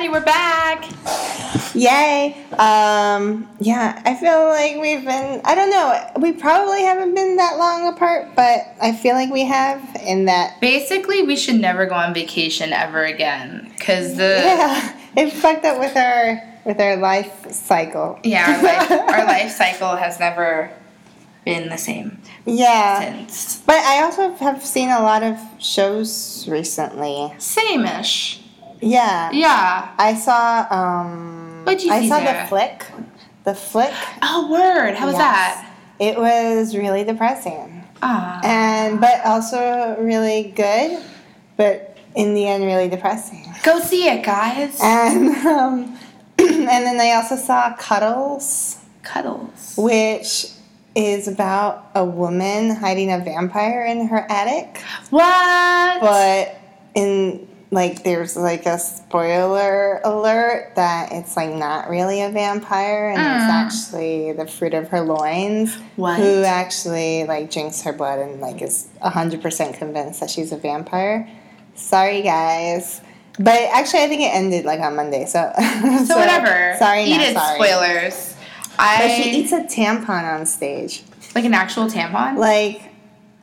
everybody, we're back. Yay! Um, yeah, I feel like we've been. I don't know. We probably haven't been that long apart, but I feel like we have. In that, Basically, we should never go on vacation ever again because the yeah, it fucked up with our with our life cycle. yeah our life, our life cycle has never been the same Yeah, since. but I also have seen a lot of shows recently. Same-ish. Yeah, Yeah. I saw. Um, What'd you I saw Sarah? the flick. The flick. Oh, word. How was Yes. that? It was really depressing. Ah. and but also really good, but in the end really depressing. Go see it, guys. And um, and then I also saw Cuddles, Cuddles. which is about a woman hiding a vampire in her attic, What? but in like there's like a spoiler alert that it's like not really a vampire and it's Mm. actually the fruit of her loins What? who actually like drinks her blood and like is 100% convinced that she's a vampire sorry guys but actually i think it ended like on monday so so, whatever. sorry Eat it, sorry spoilers. I but she eats a tampon on stage like an actual tampon. like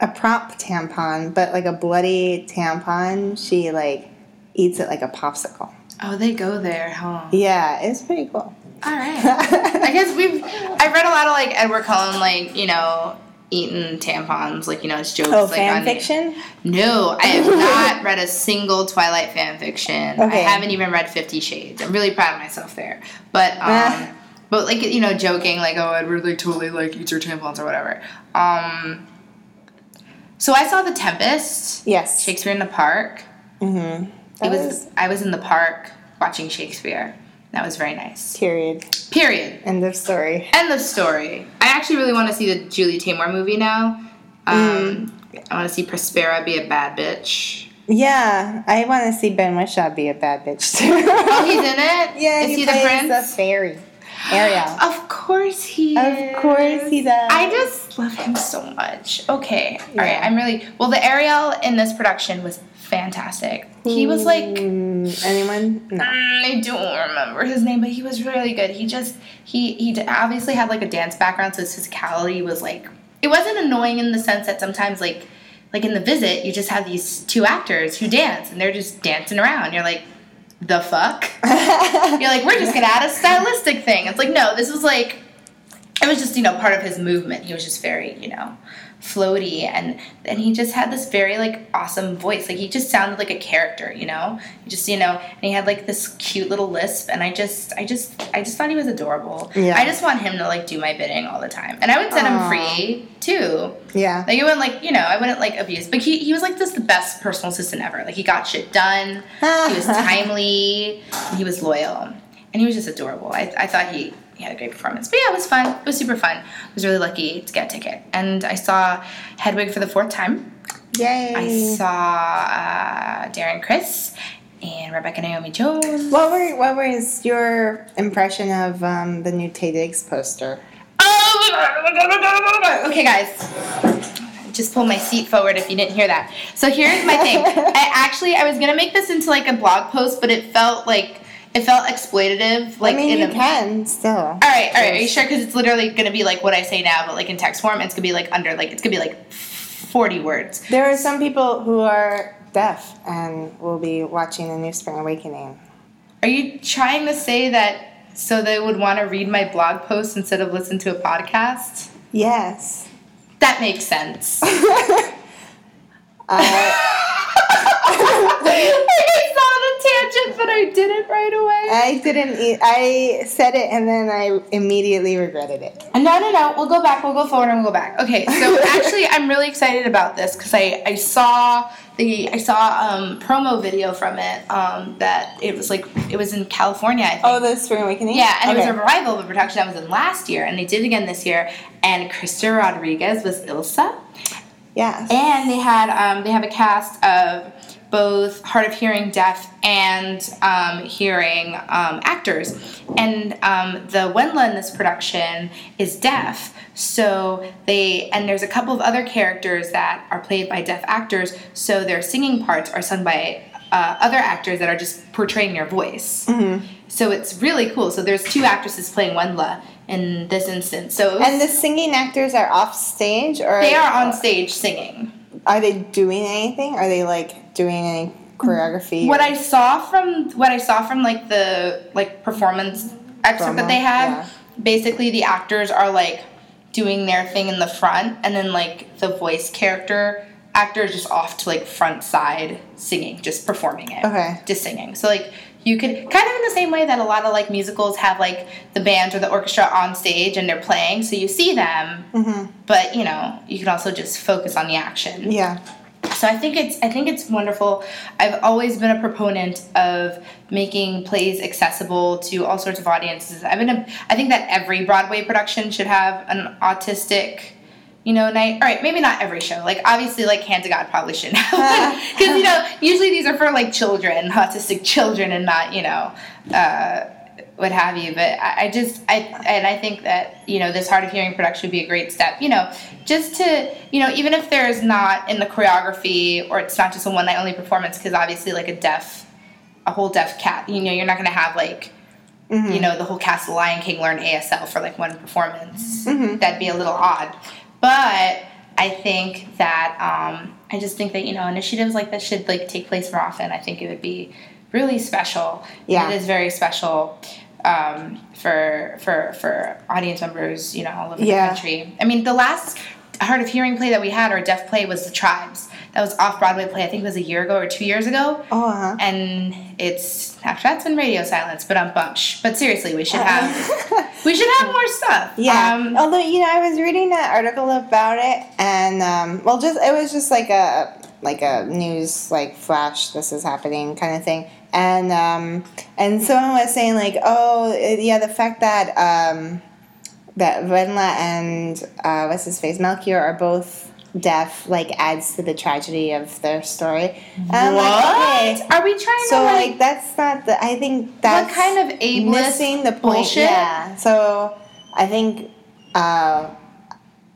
a prop tampon but like a bloody tampon she like eats it like a popsicle oh, they go there, huh? yeah it's pretty cool All right. I guess we've. I've read a lot of like Edward Cullen, like you know, eating tampons, like you know, it's jokes. oh like, fan on- fiction No, I have not read a single Twilight fan fiction. Okay. I haven't even read Fifty Shades. I'm really proud of myself there. But um, Ah. but like you know, joking like oh Edward like totally like eats her tampons or whatever. Um, so I saw The Tempest, yes Shakespeare in the Park. mm-hmm. It was, was I was in the park watching Shakespeare. That was very nice. period Period. end of story End of story. I actually really want to see the Julie Taymor movie now. Um, I want to see Prospera be a bad bitch. Yeah, I want to see Ben Whishaw be a bad bitch too. Oh, he's in it. yeah, is he, he, the prince? the fairy, Ariel. Of course he. Of course he does. I just love him so much. Okay, all right. I'm really well. The Ariel in this production was fantastic. He was like. Mm, anyone? No. Mm, I don't remember his name, but he was really good. He just he he obviously had like a dance background, so his physicality was like it wasn't annoying in the sense that sometimes like like in the visit you just have these two actors who dance and they're just dancing around. You're like, the fuck? You're like, we're just gonna add a stylistic thing. It's like no, this was like it was just you know part of his movement. He was just very you know floaty and and he just had this very like awesome voice. Like he just sounded like a character you know? He just you know and he had like this cute little lisp and i just i just i just thought he was adorable. Yeah. i just want him to like do my bidding all the time. And i would set him free too. Yeah. like it wouldn't like you know i wouldn't like abuse. But he, he was like just the best personal assistant ever. Like he got shit done. He was timely. He was loyal. And he was just adorable. I, I thought he, he had a great performance but yeah it was fun it was super fun i was really lucky to get a ticket and i saw hedwig for the fourth time Yay. i saw uh, darren criss and rebecca naomi jones what were what was your impression of um, the new Taye Diggs poster? Oh, okay, guys. Just pull my seat forward if you didn't hear that. So here's my thing. I actually I was gonna make this into like a blog post, but it felt like it felt exploitative. Like I mean, in you a, can still. All right, all right. Are you sure? Because it's literally gonna be like what I say now, but like in text form. It's gonna be like under like it's gonna be like forty words. There are some people who are deaf and will be watching the new Spring Awakening. Are you trying to say that so they would want to read my blog post instead of listen to a podcast? Yes. That makes sense. Uh, I got on a tangent, but I did it right away. I didn't. e- I said it and then I immediately regretted it. No, no, no. We'll go back. We'll go forward and we'll go back. Okay. So actually, I'm really excited about this because I, I saw the I saw um, promo video from it. Um, that it was like it was in California. I think. Oh, the Spring Awakening. Yeah, and it was a revival of a production that was in last year, and they did it again this year. And Krysta Rodriguez was Ilse, Yes. and they had um, they have a cast of both hard of hearing deaf and um, hearing um, actors and um, the Wendla in this production is deaf so they and there's a couple of other characters that are played by deaf actors so their singing parts are sung by uh, other actors that are just portraying your voice. Mm-hmm. So it's really cool. So there's two actresses playing Wendla in this instance. So And the singing actors are off stage, or they are on stage singing. Are they doing anything? Are they like doing any choreography? What or- I saw from what I saw from like the like performance excerpt that they had, yeah. basically the actors are like doing their thing in the front, and then like the voice character actor is just off to like front side singing, just performing it, Okay. just singing. So like you could kind of in the same way that a lot of like musicals have like the band or the orchestra on stage and they're playing, so you see them, Mhm. but you know you can also just focus on the action. Yeah. So I think it's I think it's wonderful. I've always been a proponent of making plays accessible to all sorts of audiences. I've been a, I think that every Broadway production should have an autistic, you know, night. All right, maybe not every show. Like obviously, like Hand to God probably shouldn't have because you know usually these are for like children, autistic children, and not you know. Uh, what have you but I, I just i and i think that you know this hard of hearing production would be a great step you know just to you know even if there's not in the choreography or it's not just a one night only performance because obviously like a deaf a whole deaf cat you know you're not going to have like you know the whole cast of lion king learn asl for like one performance that'd be a little odd but i think that um, i just think that you know initiatives like this should like take place more often i think it would be really special Yeah. it is very special um, for for for audience members, you know, all over Yeah. the country. I mean, the last hard of hearing play that we had or deaf play was the Tribes. That was off Broadway play. I think it was a year ago or two years ago. Oh, uh-huh. And it's actually that's in radio silence, but on bunch. But seriously, we should have we should have more stuff. Yeah. Um, Although you know, I was reading an article about it, and um, well, just it was just like a like a news like flash. This is happening kind of thing, and um, and someone was saying like, oh yeah, the fact that um, that Wendla and uh, what's his face Melchior are both deaf like adds to the tragedy of their story. And I'm what? like, okay. Are we trying So to like, like that's not the. I think that's what kind of ableist missing the point. bullshit? Yeah. So I think uh,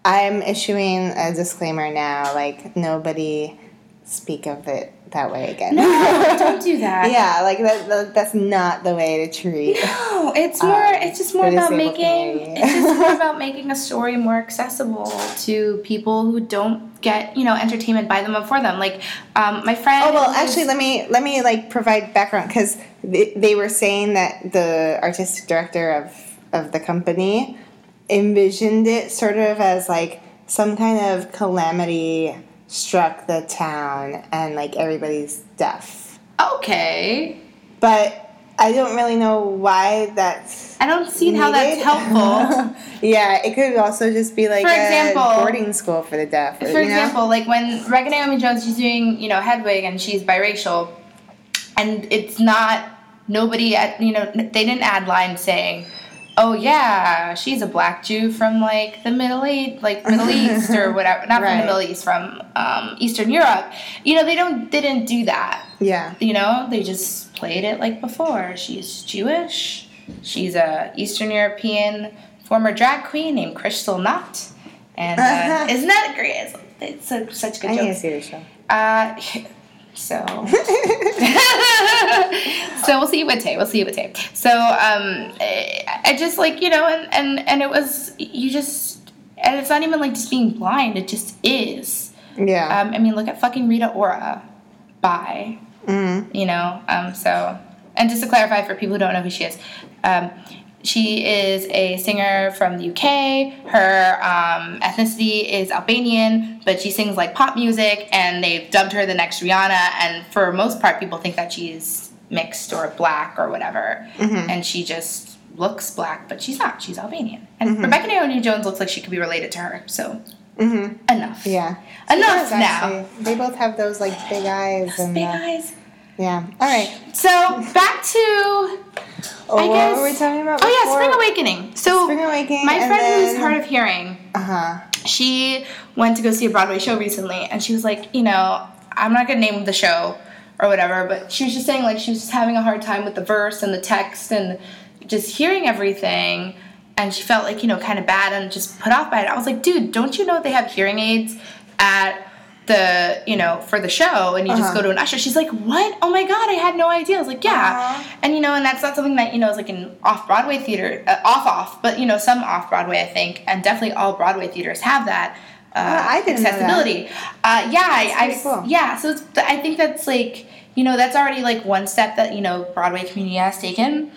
I'm issuing a disclaimer now. Like nobody speak of it that way again. No, don't do that. yeah, like that, that. That's not the way to treat. No, it's more. Um, it's just more about making. community. It's just more about making a story more accessible to people who don't get you know entertainment by them and for them. Like um, my friend. Oh well, actually, let me let me like provide background because they, they were saying that the artistic director of of the company envisioned it sort of as like some kind of calamity struck the town and like everybody's deaf, okay. but I don't really know why that's. I don't see how that's helpful. yeah, it could also just be like For a example- boarding school for the deaf. For you know? example, like when Rebecca Naomi Jones, she's doing you know Hedwig and she's biracial, and it's not nobody at you know they didn't add lines saying. Oh yeah, she's a black Jew from like the Middle East, like Middle East or whatever. Not from the Middle East, from um, Eastern Europe. You know, they don't they didn't do that. yeah. You know, they just played it like before. She's Jewish. She's a Eastern European former drag queen named Krystal Nacht. And uh, isn't that a great? It's, it's such good I need to see the show. Uh, so, so we'll see you with Taye. We'll see you with Taye. So, um, I I just like you know, and and and it was you just, and it's not even like just being blind. It just is. yeah. Um, I mean, look at fucking Rita Ora. Bye mm you know um, so and just to clarify for people who don't know who she is um, she is a singer from the uk her um, ethnicity is albanian but she sings like pop music and they've dubbed her the next rihanna and for most part people think that she's mixed or black or whatever. And she just looks black but she's not. She's albanian. And rebecca naomi jones looks like she could be related to her so hmm enough. Yeah. enough now actually. They both have those like big eyes and big uh, eyes yeah. All right. so back to Oh, I what guess- were we talking about? Oh yeah. Spring Awakening. So Spring Awakening. my friend then, who's hard of hearing, Uh huh. she went to go see a Broadway show recently, and she was like, you know, I'm not gonna name the show or whatever, but she was just saying like she was just having a hard time with the verse and the text and just hearing everything, and she felt like you know kind of bad and just put off by it. I was like, dude, don't you know they have hearing aids at the you know for the show and you just Uh-huh. go to an usher she's like what oh my god i had no idea i was like yeah Uh-huh. and you know and that's not something that you know is like an off broadway theater uh, off off but you know some off broadway i think and definitely all broadway theaters have that uh, Oh, I didn't that. accessibility uh, yeah I, I cool. yeah so it's, i think that's like you know that's already like one step that you know broadway community has taken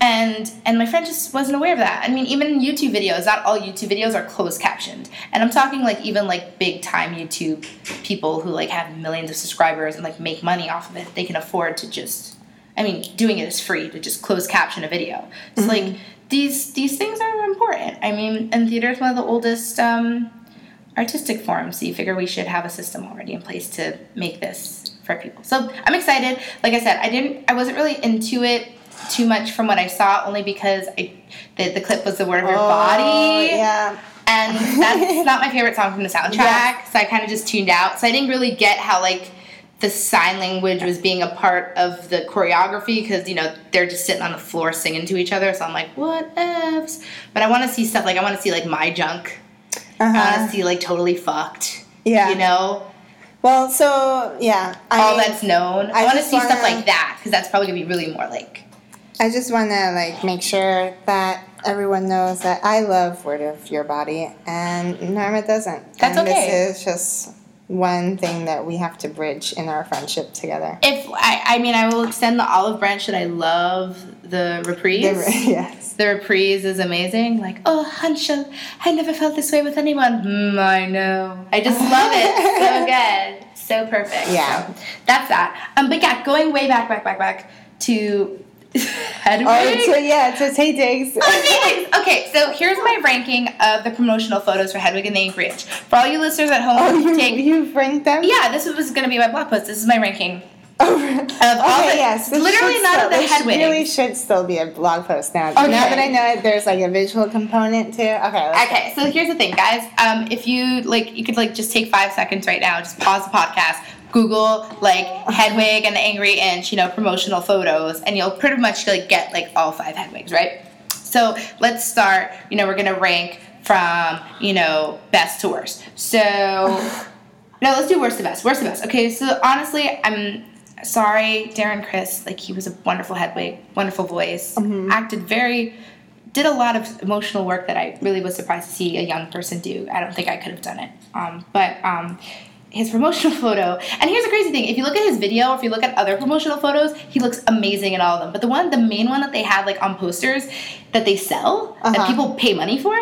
and and my friend just wasn't aware of that. I mean, even YouTube videos, not all YouTube videos are closed captioned, and I'm talking like even like big time YouTube people who like have millions of subscribers and like make money off of it. They can afford to just, I mean, doing it is free to just close caption a video. So like these these things are important. I mean, and theater is one of the oldest um, artistic forms. So you figure we should have a system already in place to make this for people. So I'm excited. Like I said, I didn't, I wasn't really into it too much from what I saw, only because I, the, the clip was the word of your Oh, body, Yeah. and that's not my favorite song from the soundtrack. Yes. So I kind of just tuned out. So I didn't really get how like the sign language was being a part of the choreography because you know they're just sitting on the floor singing to each other. So I'm like, what ifs? But I want to see stuff like I want to see like my junk. I want Uh-huh. to see like totally fucked. Yeah. You know, Well, so yeah. I all mean, that's known. I, I want to see stuff wanna- like that because that's probably gonna be really more like. I just want to like make sure that everyone knows that I love Word of Your Body and Norma doesn't. That's and okay. This is just one thing that we have to bridge in our friendship together. If I, I mean, I will extend the olive branch that I love the reprise. yes. The reprise is amazing. Like, oh, Hansel, I never felt this way with anyone. Mm, I know. I just love it. so good. So perfect. Yeah. So, that's that. Um, but yeah, going way back, back, back, back to Hedwig. Oh, so yeah, so Taye Diggs. Amazing. Okay, so here's my ranking of the promotional photos for Hedwig and the Angry Inch. For all you listeners at home, Oh, you, take. you've ranked them? Yeah, this was going to be my blog post. This is my ranking. Oh, all okay, the- yes. this literally not of still- the this Hedwig. really should still be a blog post now. Okay. Now that I know it, there's like a visual component too. Okay. Okay, so here's the thing, guys. Um, if you like, you could like just take five seconds right now, just pause the podcast, Google like Hedwig and the Angry Inch, you know, promotional photos, and you'll pretty much like get like all five Hedwigs, right? So let's start. You know, we're gonna rank from you know best to worst. So no, let's do worst to best. Worst to best. Okay, so honestly, I'm sorry, Darren Criss. Like he was a wonderful Hedwig, wonderful voice, acted very did a lot of emotional work that I really was surprised to see a young person do. I don't think I could have done it. Um, but um, his promotional photo, and here's the crazy thing: if you look at his video, or if you look at other promotional photos, he looks amazing in all of them. But the one, the main one that they have like on posters that they sell that Uh-huh. people pay money for,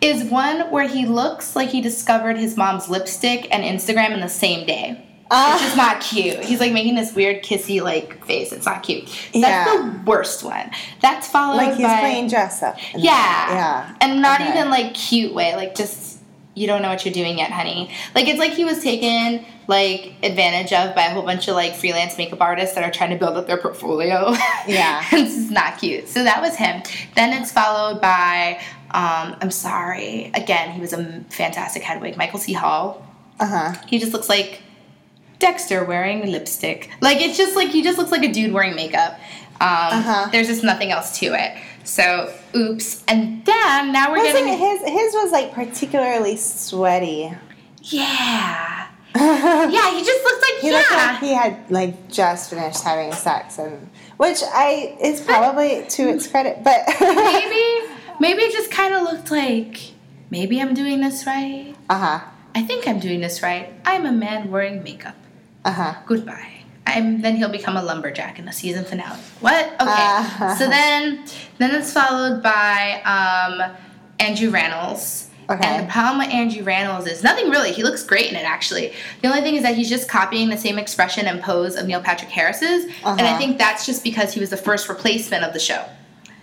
is one where he looks like he discovered his mom's lipstick and Instagram in the same day. Ah. It's just not cute. He's like making this weird kissy like face. It's not cute. That's Yeah. the worst one. That's followed Like he's by playing dress up. yeah. that. Yeah. And not Okay. even like cute way, like just you don't know what you're doing yet, honey. Like it's like he was taken like advantage of by a whole bunch of like freelance makeup artists that are trying to build up their portfolio. Yeah. this is not cute. So that was him. Then it's followed by um, I'm sorry. Again, he was a fantastic Hedwig. Michael C. Hall. Uh huh. He just looks like Dexter wearing lipstick. Like it's just like he just looks like a dude wearing makeup. Um, Uh-huh. There's just nothing else to it. So oops. And then now we're Wasn't getting his his was like particularly sweaty. yeah yeah. He just looks like He yeah. looked like he had like just finished having sex, and which I is probably to its credit, but maybe maybe it just kind of looked like maybe I'm doing this right. uh huh, I think I'm doing this right. I'm a man wearing makeup. uh huh. Goodbye. I'm, then he'll become a lumberjack in the season finale. What? Okay. Ah. so then, then it's followed by um, Andrew Rannells. Okay. And the problem with Andrew Rannells is nothing really. He looks great in it, actually. The only thing is that he's just copying the same expression and pose of Neil Patrick Harris's, and I Uh-huh. think that's just because he was the first replacement of the show.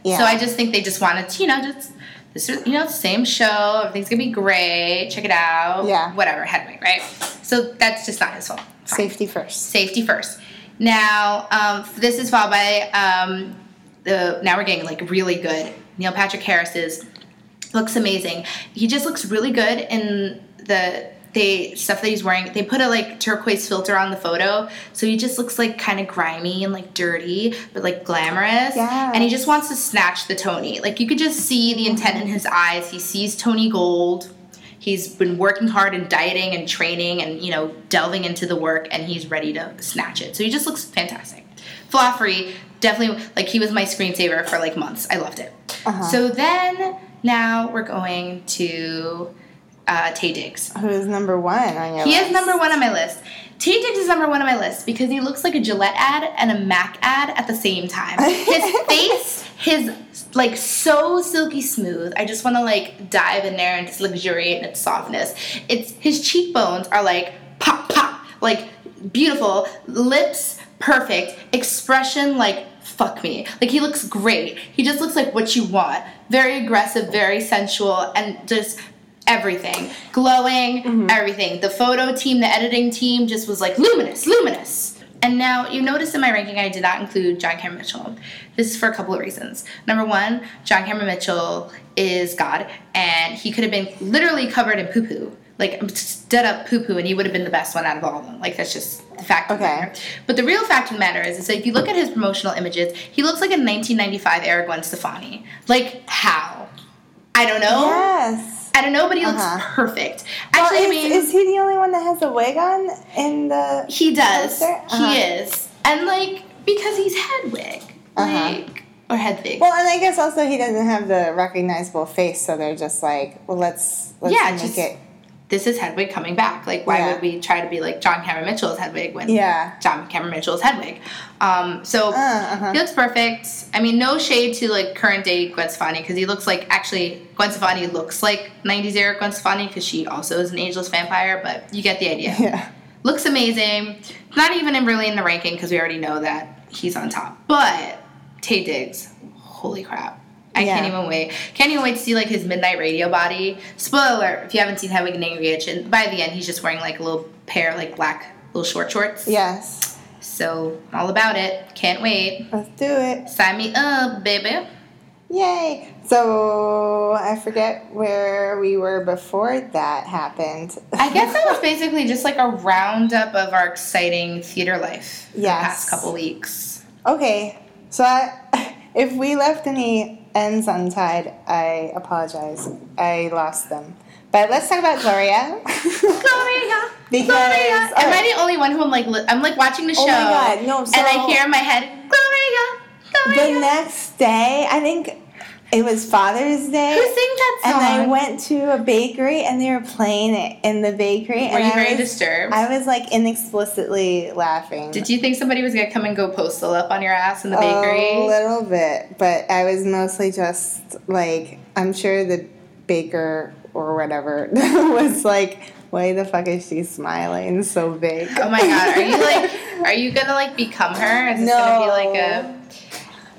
Yeah. So I just think they just wanted to, you know, just this is, you know, same show. Everything's gonna be great. Check it out. Yeah. Whatever, Hedwig, right? So that's just not his fault. Fine safety first. safety first. Now, um, this is followed by um, the. Now we're getting like really good. Neil Patrick Harris's looks amazing. He just looks really good in the they stuff that he's wearing. They put a like turquoise filter on the photo, so he just looks like kind of grimy and like dirty, but like glamorous. Yes. And he just wants to snatch the Tony. Like you could just see the intent in his eyes. He sees Tony Gold. he's been working hard and dieting and training and you know delving into the work and he's ready to snatch it. So he just looks fantastic. Flaw free, definitely like he was my screensaver for like months. I loved it. Uh-huh. So then now we're going to uh, Taye Diggs. Who is number one on your He list? is number one on my list. Taye Diggs is number one on my list because he looks like a Gillette ad and a Mac ad at the same time. His face, his like so silky smooth. I just want to like dive in there and just luxuriate in its softness. It's his cheekbones are like pop pop, like beautiful. Lips perfect. Expression like fuck me. Like he looks great. He just looks like what you want. Very aggressive, very sensual, and just everything. Glowing mm-hmm. everything. The photo team the editing team just was like luminous luminous. And now you notice in my ranking i did not include john cameron mitchell. This is for a couple of reasons. Number one john cameron mitchell is god and he could have been literally covered in poo-poo. Like stood up poo-poo and he would have been the best one out of all of them. Like that's just the fact of the Okay. matter. But the real fact of the matter is, is that if you look at his promotional images he looks like a 1995 era gwen stefani. Like how? I don't know. Yes. I don't know, but he looks Uh-huh. perfect. Well, Actually, I is, mean, is he the only one that has a wig on in the? he does. Uh-huh. He is, and like because he's Hedwig, Uh-huh. like or Hedwig. Well, and I guess also he doesn't have the recognizable face, so they're just like, well, let's let's Yeah, make just- it. This is Hedwig coming back. Like, why Yeah. would we try to be like John Cameron Mitchell's Hedwig when Yeah. John Cameron Mitchell's Hedwig? Um, so Uh, uh-huh. he looks perfect. I mean, no shade to like current day Gwen Stefani because he looks like actually Gwen Stefani looks like '90s era Gwen Stefani because she also is an ageless vampire. But you get the idea. Yeah. looks amazing. Not even in really in the ranking because we already know that he's on top. But Taye Diggs, holy crap. I can't even wait. Can't even wait to see like his midnight radio body. Spoiler alert, if you haven't seen Hedwig and Angry and by the end he's just wearing like a little pair of like black little short shorts. Yes. So all about it. Can't wait. Let's do it. Sign me up, baby. Yay! So I forget where we were before that happened. I guess that was basically just like a roundup of our exciting theater life Yes. the past couple weeks. okay. So I, if we left any ends untied, I apologize. I lost them. But let's talk about Gloria. Gloria. Because- Gloria. Am I oh. the only one who I'm like li- I'm like watching the show Oh my God, no, So and I hear in my head Gloria. Gloria. the next day, I think it was Father's Day. Who sings that song? And? I went to a bakery and they were playing it in the bakery. Were and you I very was, disturbed? I was like inexplicitly laughing. Did you think somebody was gonna come and go postal up on your ass in the bakery? A little bit, but I was mostly just like, I'm sure the baker or whatever was like, why the fuck is she smiling so big? Oh my god, are you like are you gonna like become her? Is this gonna be like a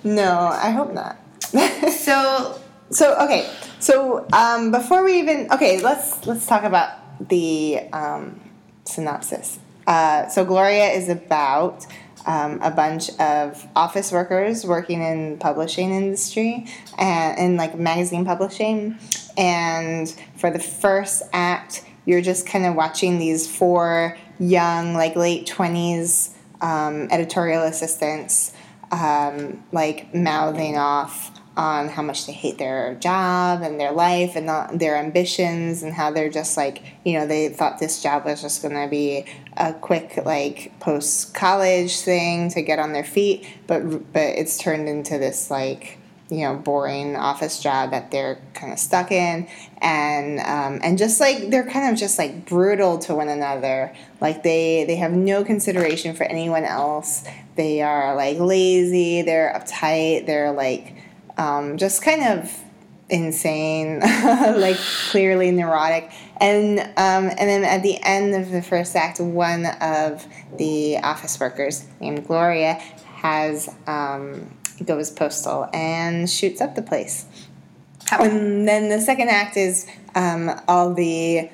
No, I hope not. so So okay, so um, before we even okay, let's let's talk about the um, synopsis. Uh, so Gloria is about um, a bunch of office workers working in publishing industry and in like magazine publishing, and for the first act, you're just kind of watching these four young, like late twenties um, editorial assistants, um, like mouthing off on how much they hate their job and their life and not their ambitions and how they're just like you know they thought this job was just going to be a quick like post college thing to get on their feet but but it's turned into this like you know boring office job that they're kind of stuck in. And um, and just like they're kind of just like brutal to one another. Like they they have no consideration for anyone else. They are like lazy. They're uptight. They're like um, just kind of insane, like clearly neurotic. And um, and then at the end of the first act, one of the office workers named Gloria has um, goes postal and shoots up the place. And then the second act is um, all the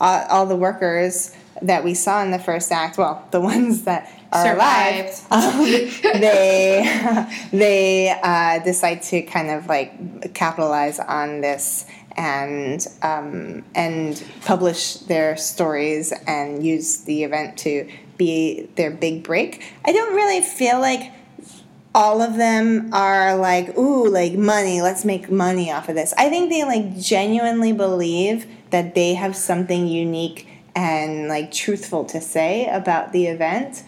all, all the workers that we saw in the first act. Well, the ones that are Survived. alive. Um, they they uh, decide to kind of like capitalize on this and um, and publish their stories and use the event to be their big break. I don't really feel like all of them are like, ooh, like money, let's make money off of this. I think they like genuinely believe that they have something unique and like truthful to say about the event.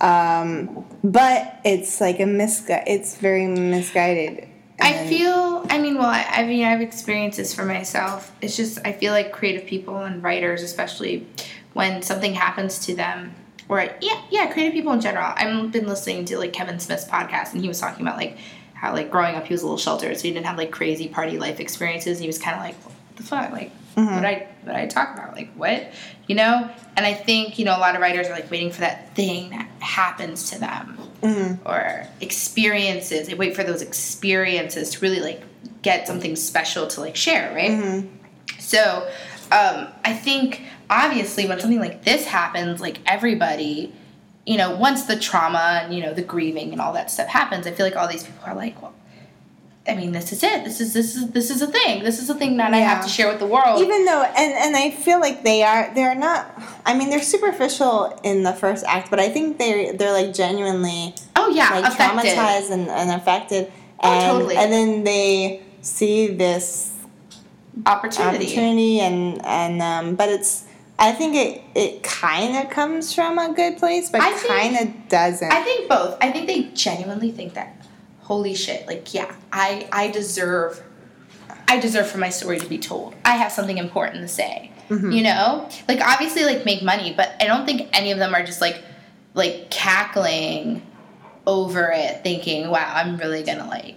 Um, but it's like a misgu- it's very misguided. I feel, I mean, well, I, I mean, I've experienced this for myself. It's just, I feel like creative people and writers, especially when something happens to them, or yeah, yeah, creative people in general. I've been listening to like Kevin Smith's podcast, and he was talking about like how like growing up he was a little sheltered, so he didn't have like crazy party life experiences. And he was kind of like, what the fuck, like mm-hmm. what I what I talk about, like what, you know? And I think you know a lot of writers are like waiting for that thing that happens to them mm-hmm. or experiences. They wait for those experiences to really like get something special to like share, right? Mm-hmm. So um, I think obviously when something like this happens, like everybody, you know, once the trauma and you know the grieving and all that stuff happens, I feel like all these people are like, well, I mean, this is it. This is this is this is a thing. This is a thing that I have to share with the world. even though and and I feel like they are they're not I mean they're superficial in the first act, but I think they they're like genuinely oh yeah, like affected. traumatized and, and affected. Oh, And, totally. and then they see this opportunity. opportunity and and um, but it's I think it it kind of comes from a good place, but kind of doesn't. I think both. I think they genuinely think that, holy shit, like yeah, I I deserve, I deserve for my story to be told. I have something important to say. Mm-hmm. You know, like obviously like make money, but I don't think any of them are just like, like cackling over it, thinking, wow, I'm really gonna like.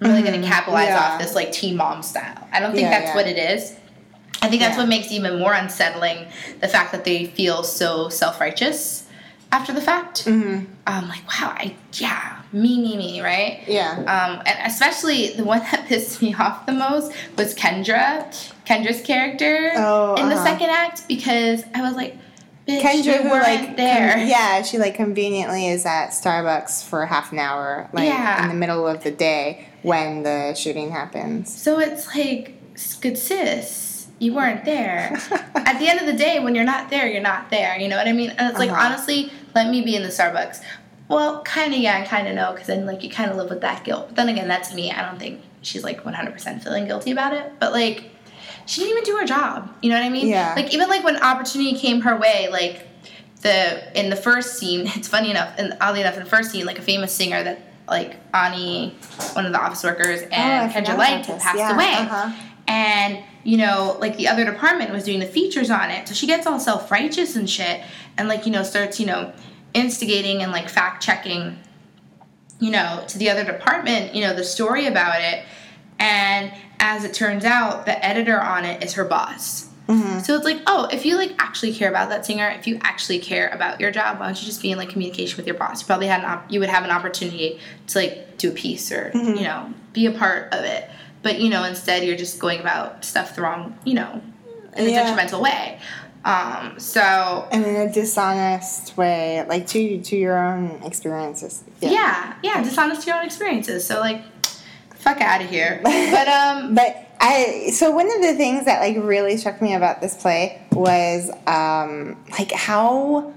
I'm really gonna mm-hmm. capitalize Yeah. off this like teen mom style. I don't think Yeah, that's yeah. what it is. I think that's Yeah. what makes it even more unsettling the fact that they feel so self righteous after the fact. Mhm. Um, like, wow, I yeah, me, me, me, right? Yeah. Um, and especially the one that pissed me off the most was Kendra, Kendra's character Oh, in the uh-huh. second act because I was like, bitch, Kendra, who like there. con- yeah, she like conveniently is at Starbucks for half an hour, like Yeah. in the middle of the day when the shooting happens. So it's like, good sis, you weren't there. At the end of the day, when you're not there, you're not there. You know what I mean? And it's like, Uh-huh. honestly, let me be in the Starbucks. Well, kind of yeah, and kind of no, because then like you kind of live with that guilt. But then again, that's me. I don't think she's like 100% feeling guilty about it. But like, she didn't even do her job. You know what I mean? Yeah. Like even like when opportunity came her way, like the in the first scene, it's funny enough, and oddly enough, in the first scene, like a famous singer that like Ani, one of the office workers, and Oh, Kendra Light about had this. passed Yeah, away. uh-huh. And, you know, like the other department was doing the features on it. So she gets all self righteous and shit and, like, you know, starts, you know, instigating and, like, fact checking, you know, to the other department, you know, the story about it. And as it turns out, the editor on it is her boss. Mm-hmm. So it's like, oh, if you like actually care about that singer, if you actually care about your job, why don't you just be in like communication with your boss? You probably had an op- you would have an opportunity to like do a piece or mm-hmm. you know be a part of it. But you know, instead you're just going about stuff the wrong, you know, in a Yeah. detrimental way. Um, so And in a dishonest way, like to to your own experiences. yeah. yeah, dishonest to your own experiences. So like, fuck out of here. But um, But I so one of the things that like really struck me about this play was um, like how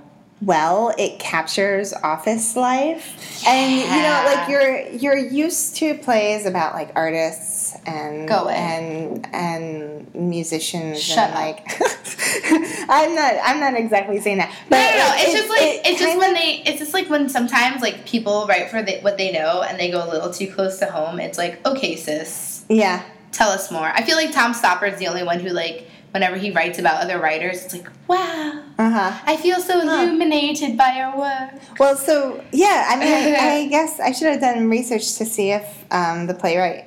well it captures office life, and you know like you're you're used to plays about like artists and Go away. and and musicians Shut and up. like I'm not I'm not exactly saying that. No, But no, no. it- It's it- just like it it's just when they. It's just like when sometimes like people write for the, what they know and they go a little too close to home. It's like okay, sis, yeah. tell us more. I feel like Tom Stoppard is the only one who like whenever he writes about other writers, it's like wow, Uh huh. I feel so illuminated by your work. Well, so yeah, I mean, I, I guess I should have done research to see if um, the playwright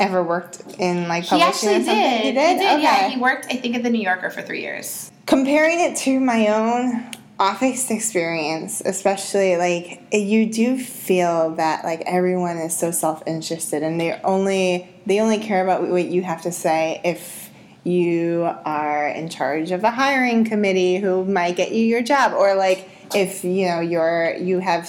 ever worked in like He publishing actually or something. did. He did. okay. Yeah, he worked. I think at the New Yorker for three years. Comparing it to my own office experience, especially like you do feel that like everyone is so self-interested and they only they only care about what you have to say if you are in charge of a hiring committee who might get you your job. Or like if you know you're you have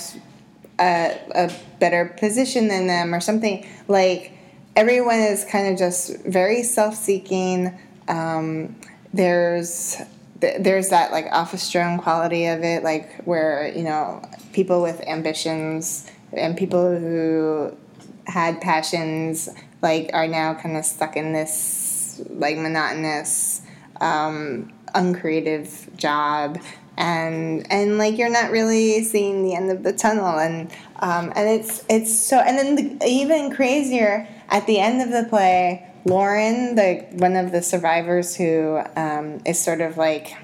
a, a better position than them or something like everyone is kind of just very self-seeking. Um, there's there's that like office drone quality of it like where you know people with ambitions and people who had passions like are now kind of stuck in this like monotonous, um, uncreative job. And, and like you're not really seeing the end of the tunnel and um, and it's it's so and then the, even crazier at the end of the play Lorin the one of the survivors who um, is sort of like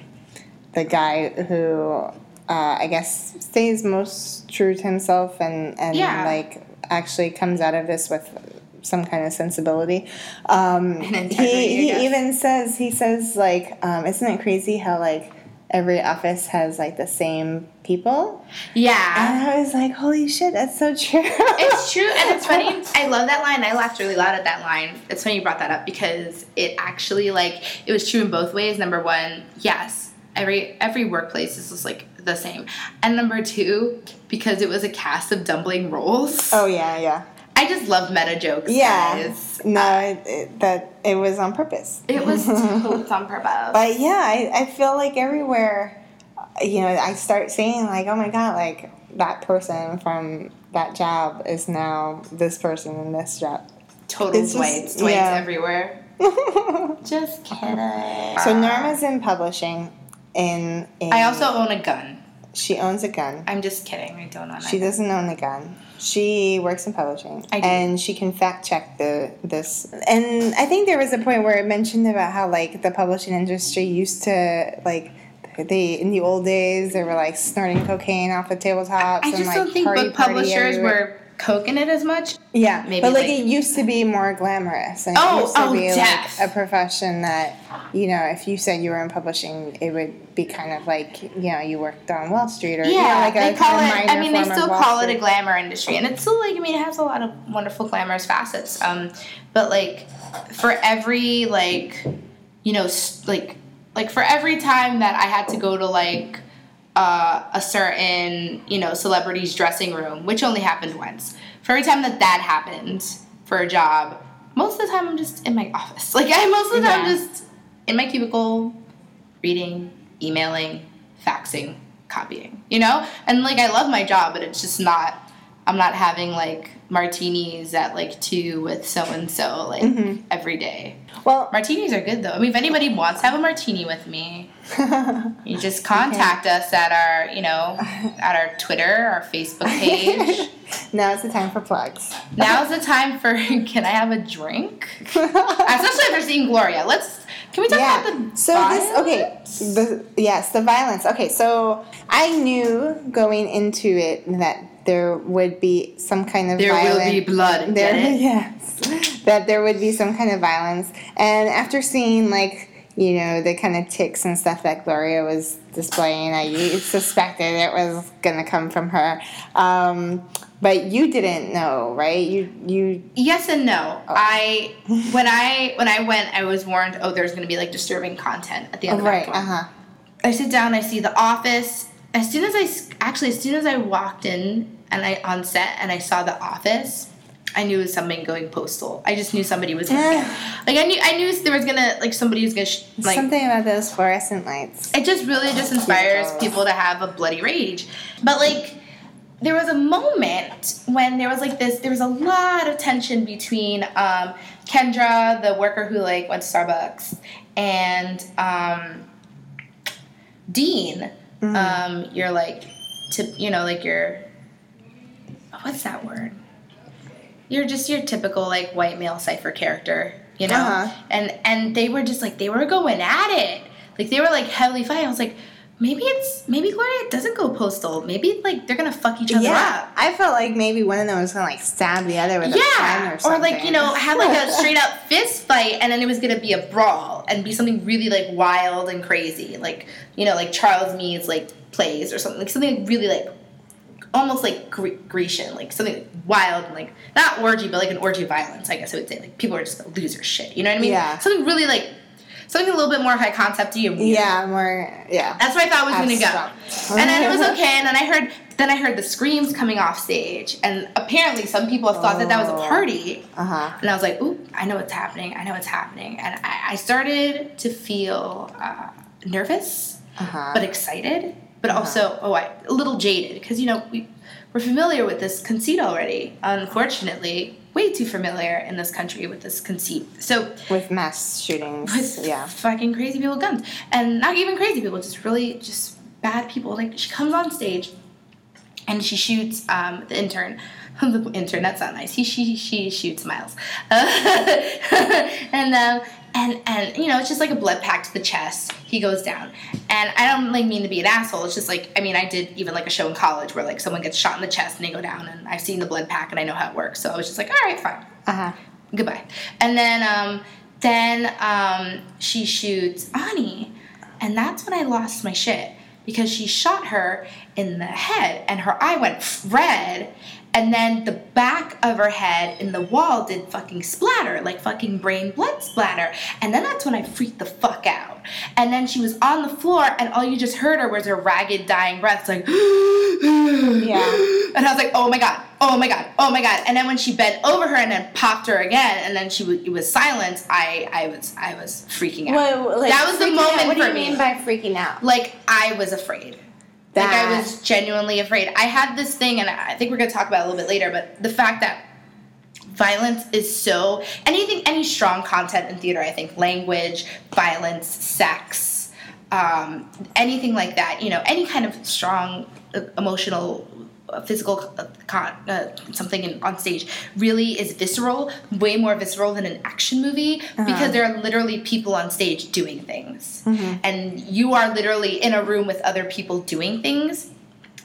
the guy who uh, I guess stays most true to himself and and Yeah. like actually comes out of this with some kind of sensibility. Um, he he even says he says like um, isn't it crazy how like every office has like the same people Yeah. and I was like holy shit that's so true. It's true, and it's funny. I love that line. I laughed really loud at that line. It's funny you brought that up because it actually like it was true in both ways. Number one, yes, every every workplace is just like the same, and number two, because it was a cast of dumpling rolls. oh yeah yeah I just love meta jokes. yeah guys. no it, it, that it was on purpose. it was totes on purpose. But yeah, I, I feel like everywhere, uh, you know, I start saying like, oh my god, like that person from that job is now this person in this job. Total it's just- Dwights, yeah. everywhere. Just kidding. So Norma's in publishing. In, in I also own a gun. She owns a gun. I'm just kidding. I don't own She doesn't own a gun. She works in publishing, I do. and she can fact check the this. And I think there was a point where it mentioned about how like the publishing industry used to like they in the old days they were like snorting cocaine off the tabletops. I and, just like, don't think book publishers everywhere. were coking it as much. Yeah, maybe, but like, like- it used to be more glamorous, and Oh, it used to oh, be def. like a profession that you know if you said you were in publishing, it would be kind of like you know you worked on Wall Street or Yeah, you know, like they a call kind it. I mean, they still call it a glamour industry, and it's still like I mean, it has a lot of wonderful glamorous facets. Um, but like for every like, you know, like like for every time that I had to go to like uh, a certain you know celebrity's dressing room, which only happened once. For every time that that happened for a job, most of the time I'm just in my office. Like I most of the time Yeah. just in my cubicle, reading, emailing, faxing, copying. You know, and like I love my job, but it's just not. I'm not having like martinis at like two with so and so like Mm-hmm. every day. Well, Martinis are good though. I mean, if anybody wants to have a martini with me, you just contact us at our, you know, at our Twitter, our Facebook page. now it's the time for plugs. Now's the time for can I have a drink? Especially after seeing Gloria. Let's can we talk yeah. about the So this okay. The yes, the violence. Okay, so I knew going into it that there would be some kind of violence. There will be blood. There, yes, that there would be some kind of violence, and after seeing like you know the kind of ticks and stuff that Gloria was displaying, I suspected it was gonna come from her. Um, but you didn't know, right? You you Yes and no. I when I when I went, I was warned. Oh, there's going to be like disturbing content at the end of right? Uh huh. I sit down, I see The Office. As soon as I actually, as soon as I walked in and I on set and I saw The Office, I knew it was something going postal. I just knew somebody was gonna like I knew I knew there was gonna like somebody was gonna sh- like Something about those fluorescent lights. it just really just inspires People. to have a bloody rage. But like there was a moment when there was like this there was a lot of tension between um, Kendra, the worker who like went to Starbucks, and um, Dean. Um, you're like to you know, like you're what's that word? You're just your typical like white male cipher character, you know? Uh-huh. And and they were just like they were going at it. Like they were like heavily fighting. I was like, maybe it's maybe Gloria doesn't go postal. Maybe like they're gonna fuck each other Yeah, up. I felt like maybe one of them was gonna like stab the other with a pen Yeah, or or, like you know, have like a straight up fist fight, and then it was gonna be a brawl and be something really like wild and crazy, like you know, like Charles Mee's like plays or something, like something really like almost like Gre- Grecian, like something wild and like not orgy, but like an orgy of violence. I guess I would say like people are just gonna lose their shit. You know what I mean? Yeah. Something really like something a little bit more high concepty and weird. yeah, more yeah. That's where I thought was gonna Abstract. go. And then it was okay, and then I heard then I heard the screams coming off stage, and apparently some people thought that that was a Oh. party. Uh huh. And I was like, "Ooh, I know what's happening. I know what's happening." And I, I started to feel uh, nervous, Uh huh. but excited, but also oh, I, a little jaded because you know we we're familiar with this conceit already. Unfortunately, way too familiar in this country with this conceit. So with mass shootings, with yeah, fucking crazy people with guns, and not even crazy people, just really just bad people. Like she comes on stage, and she shoots um, the intern. the intern, that's not nice. He she she shoots Miles, uh, and um, and and you know it's just like a blood pack to the chest. He goes down. And i don't like mean to be an asshole. It's just like i mean i did even like a show in college where like someone gets shot in the chest and they go down and i've seen the blood pack and i know how it works. So i was just like all right fine. Uh-huh. Goodbye. And then um then um she shoots ani. And that's when i lost my shit because she shot her in the head and her eye went red and then the back of her head in the wall did fucking splatter, like fucking brain blood splatter. And then that's when I freaked the fuck out. And then she was on the floor, and all you just heard her was her ragged, dying breaths, like, yeah. And I was like, oh my god, oh my god, oh my god. And then when she bent over her and then popped her again, and then she w- it was silence, I, I was, I was freaking out. Like, that was the moment out. What for do you me. mean by freaking out? like I was afraid. Like I was genuinely afraid. I had this thing, and I think we're gonna talk about it a little bit later. But the fact that violence is so anything, any strong content in theater, I think language, violence, sex, um, anything like that. You know, any kind of strong uh, emotional. Physical uh, con, uh, something in, on stage really is visceral, way more visceral than an action movie because there are literally people on stage doing things, and you are literally in a room with other people doing things,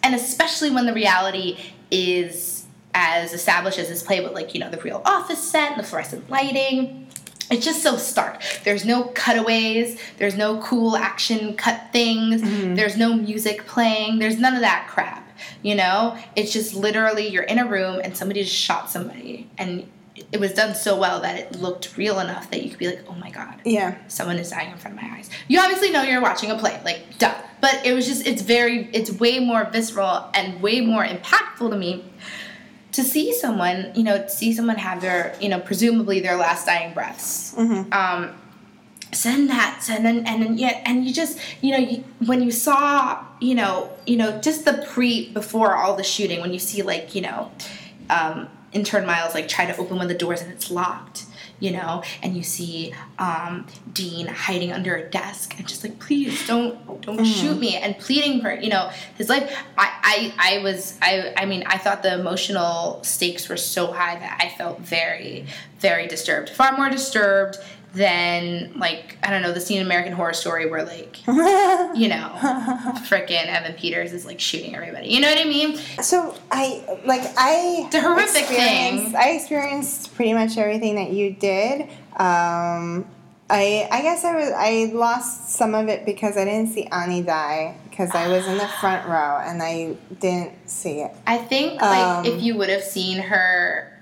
and especially when the reality is as established as this play with like you know the real office set and the fluorescent lighting it's just so stark. There's no cutaways there's no cool action cut things there's no music playing there's none of that crap you know it's just literally you're in a room and somebody just shot somebody and it was done so well that it looked real enough that you could be like oh my god Yeah. someone is dying in front of my eyes. You obviously know you're watching a play, like duh. But it was just it's very it's way more visceral and way more impactful to me to see someone, you know, see someone have their, you know, presumably their last dying breaths. Um, send that, send and and then yeah, and you just, you know, you, when you saw, you know, you know, just the pre before all the shooting, when you see like, you know, um, intern Miles like try to open one of the doors and it's locked, you know, and you see um, Dean hiding under a desk and just like, please don't don't shoot me and pleading for you know his life. I, I I was I I mean I thought the emotional stakes were so high that I felt very very disturbed, far more disturbed than like I don't know the scene in American Horror Story where like you know frickin' Evan Peters is like shooting everybody. You know what I mean? So I like I It's a horrific thing. I experienced pretty much everything that you did. Um, I I guess I was I lost some of it because I didn't see Ani die because I was in the front row and I didn't see it I think like Um, if you would have seen her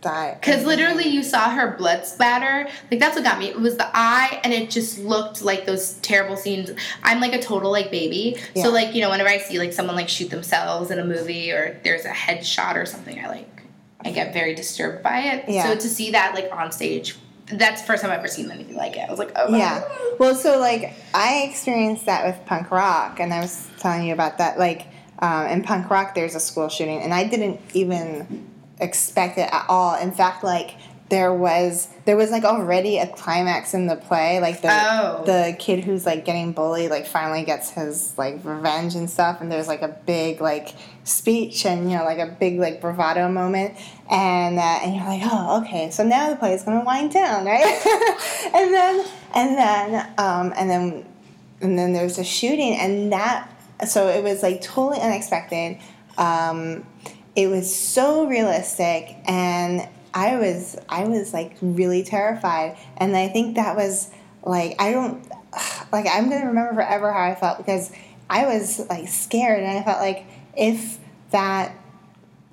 die. Because literally, you saw her blood splatter. Like that's what got me. It was the eye, and it just looked like those terrible scenes. I'm like a total like baby. Yeah. So like you know, whenever I see like someone like shoot themselves in a movie or there's a headshot or something, I like I get very disturbed by it. Yeah. So to see that like on stage, that's the first time I've ever seen anything like it. I was like, oh my God. Yeah. Well, so like I experienced that with punk rock, and I was telling you about that. Like um, in punk rock, there's a school shooting, and I didn't even expect it at all. In fact, like there was there was like already a climax in the play. Like the Oh. the kid who's like getting bullied like finally gets his like revenge and stuff, and there's like a big like speech and you know like a big like bravado moment and uh, and you're like oh okay so now the play is going to wind down right and then and then um, and then and then there's a shooting and that so it was like totally unexpected um, it was so realistic and i was i was like really terrified. And i think that was like i don't like i'm gonna remember forever how i felt because i was like scared. And i felt like if that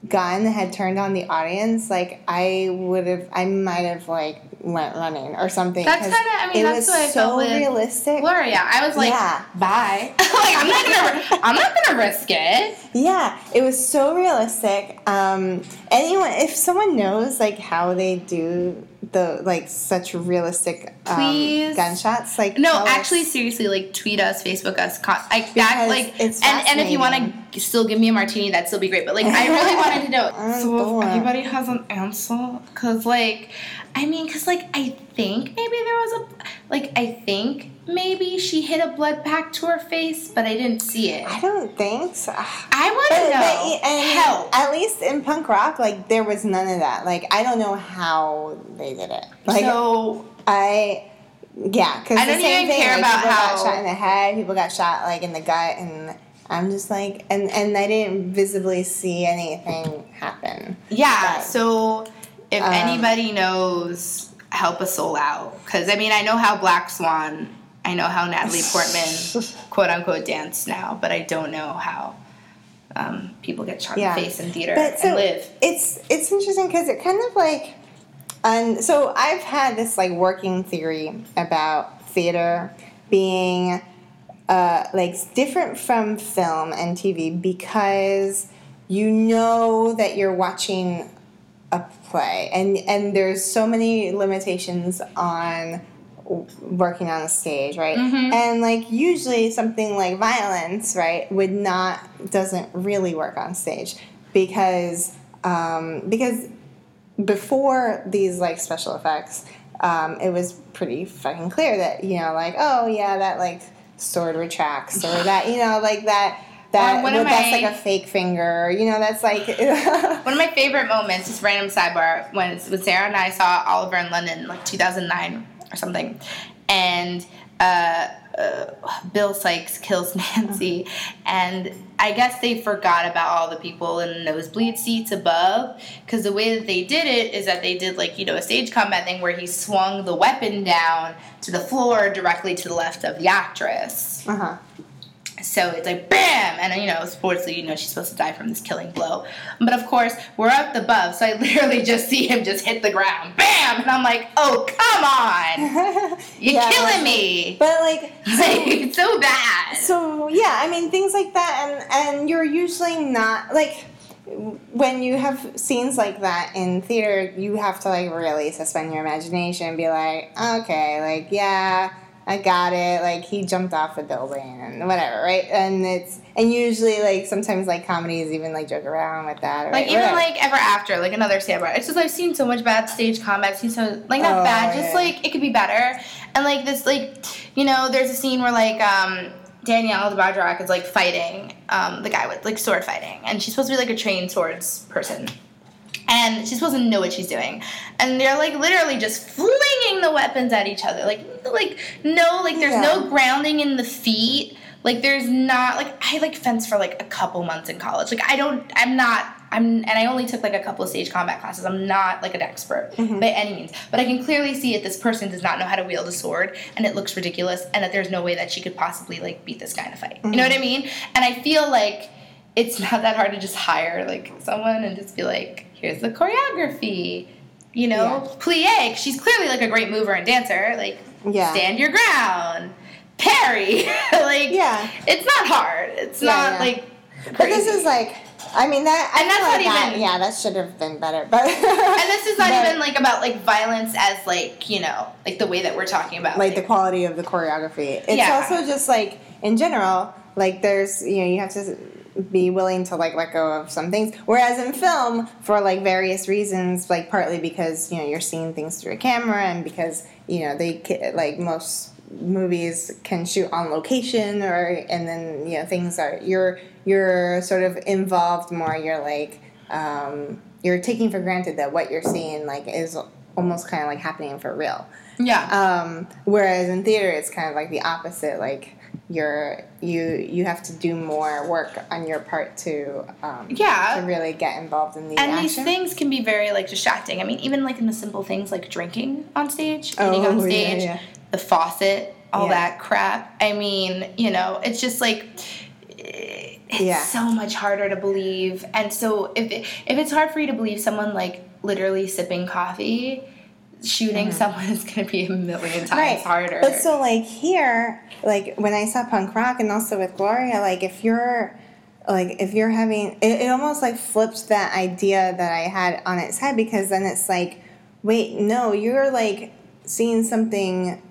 gun had turned on the audience like i would have i might have like went running or something That's 'cause kinda- I mean, that's was what I so felt realistic Gloria, I was like, Yeah. bye. like I'm not gonna, I'm not gonna risk it. Yeah, it was so realistic. Um, anyone, if someone knows like how they do the like such realistic um, Please. gunshots? Like No, tell us- actually, seriously, like tweet us, Facebook us, con- like that, like, it's and and if you want to still give me a martini, that'd still be great. But like, I really wanted to know. I'm so bored. if anybody has an answer, cause like, I mean, cause like I think maybe there was a, like I think maybe she hit a blood pack to her face, but I didn't see it. I don't think so. I want But, to but know. and Help. at least in punk rock, like there was none of that. Like I don't know how they did it. Like so I, yeah, because I don't even thing. care like, about people got shot in the head, people got shot like in the gut, and I'm just like, and and I didn't visibly see anything happen. Yeah. But, So if um, anybody knows, help a soul out. Because I mean, I know how Black Swan, I know how Natalie Portman, quote unquote, danced now, but I don't know how um, people get shot Yeah. in the face in theater But so and live. it's it's interesting because it kind of like, and so I've had this like working theory about theater being uh, like different from film and TV because you know that you're watching a play and and there's so many limitations on working on a stage right Mhm. and like usually something like violence right would not doesn't really work on stage because um, because before these like special effects um, it was pretty fucking clear that you know like oh yeah that like sword retracts or that you know like that that one well, that's my- like a fake finger you know that's like One of my favorite moments, just random sidebar, when, when Sarah and I saw Oliver in London, like 2009 or something, and uh, uh, Bill Sikes kills Nancy, and I guess they forgot about all the people in nosebleed seats above, because the way that they did it is that they did like you know a stage combat thing where he swung the weapon down to the floor directly to the left of the actress. uh-huh So it's like bam, and you know, sportsly, you know, she's supposed to die from this killing blow. But of course, we're up above, so I literally just see him just hit the ground, bam, and I'm like, oh come on, you're Yeah, killing like- me, but like like it's so bad. So yeah, I mean things like that, and and you're usually not like when you have scenes like that in theater, you have to like really suspend your imagination and be like, okay, like yeah, I got it. Like he jumped off a building and whatever, right? And it's and usually like sometimes like comedies even like joke around with that, or Like even whatever. like ever after, like another sandbar. It's just I've seen so much bad stage combat. I've seen so like not Oh, bad, just like it could be better. And like this, like you know, there's a scene where like um Danielle de Barbarac is like fighting um the guy with like sword fighting, and she's supposed to be like a trained swords person. And she's supposed to know what she's doing, and they're like literally just flinging the weapons at each other, like like no, like there's no grounding in the feet. Like there's not like I like fenced for like a couple months in college. Like I don't I'm not I'm and I only took like a couple of stage combat classes. I'm not like an expert Mm-hmm. by any means. But I can clearly see that this person does not know how to wield a sword and it looks ridiculous and that there's no way that she could possibly like beat this guy in a fight. You know what I mean? And I feel like it's not that hard to just hire like someone and just be like, here's the choreography. You know, plie. 'cause She's clearly like a great mover and dancer. Like, Yeah. stand your ground, parry. like, Yeah. it's not hard. It's Yeah, not yeah. like. but this is like. I mean that, I And that's like not that, even- yeah, that should have been better. But And this is not but- even like about like violence as like you know like the way that we're talking about like the quality of the choreography. It's Yeah. also just like in general, like there's you know you have to be willing to like let go of some things. Whereas in film, for like various reasons, like partly because you know you're seeing things through a camera and because you know they like most movies can shoot on location or and then you know things are you're you're sort of involved more. You're like um, you're taking for granted that what you're seeing like is almost kind of like happening for real. yeah Um, whereas in theater, it's kind of like the opposite. Like you're you you have to do more work on your part to um, Yeah. to really get involved in the and action. these things can be very like distracting. I mean, even like in the simple things like drinking on stage, Oh, eating on stage, yeah. the faucet, all Yeah. that crap. I mean, you know, it's just like it's Yeah. so much harder to believe. And so if it, if it's hard for you to believe someone like literally sipping coffee, shooting someone is going to be a million times harder. Mm-hmm. But so like here, like when I saw punk rock and also with Gloria, like if you're like if you're having it, it almost like flips that idea that I had on its head because then it's like wait, no, you're like seeing something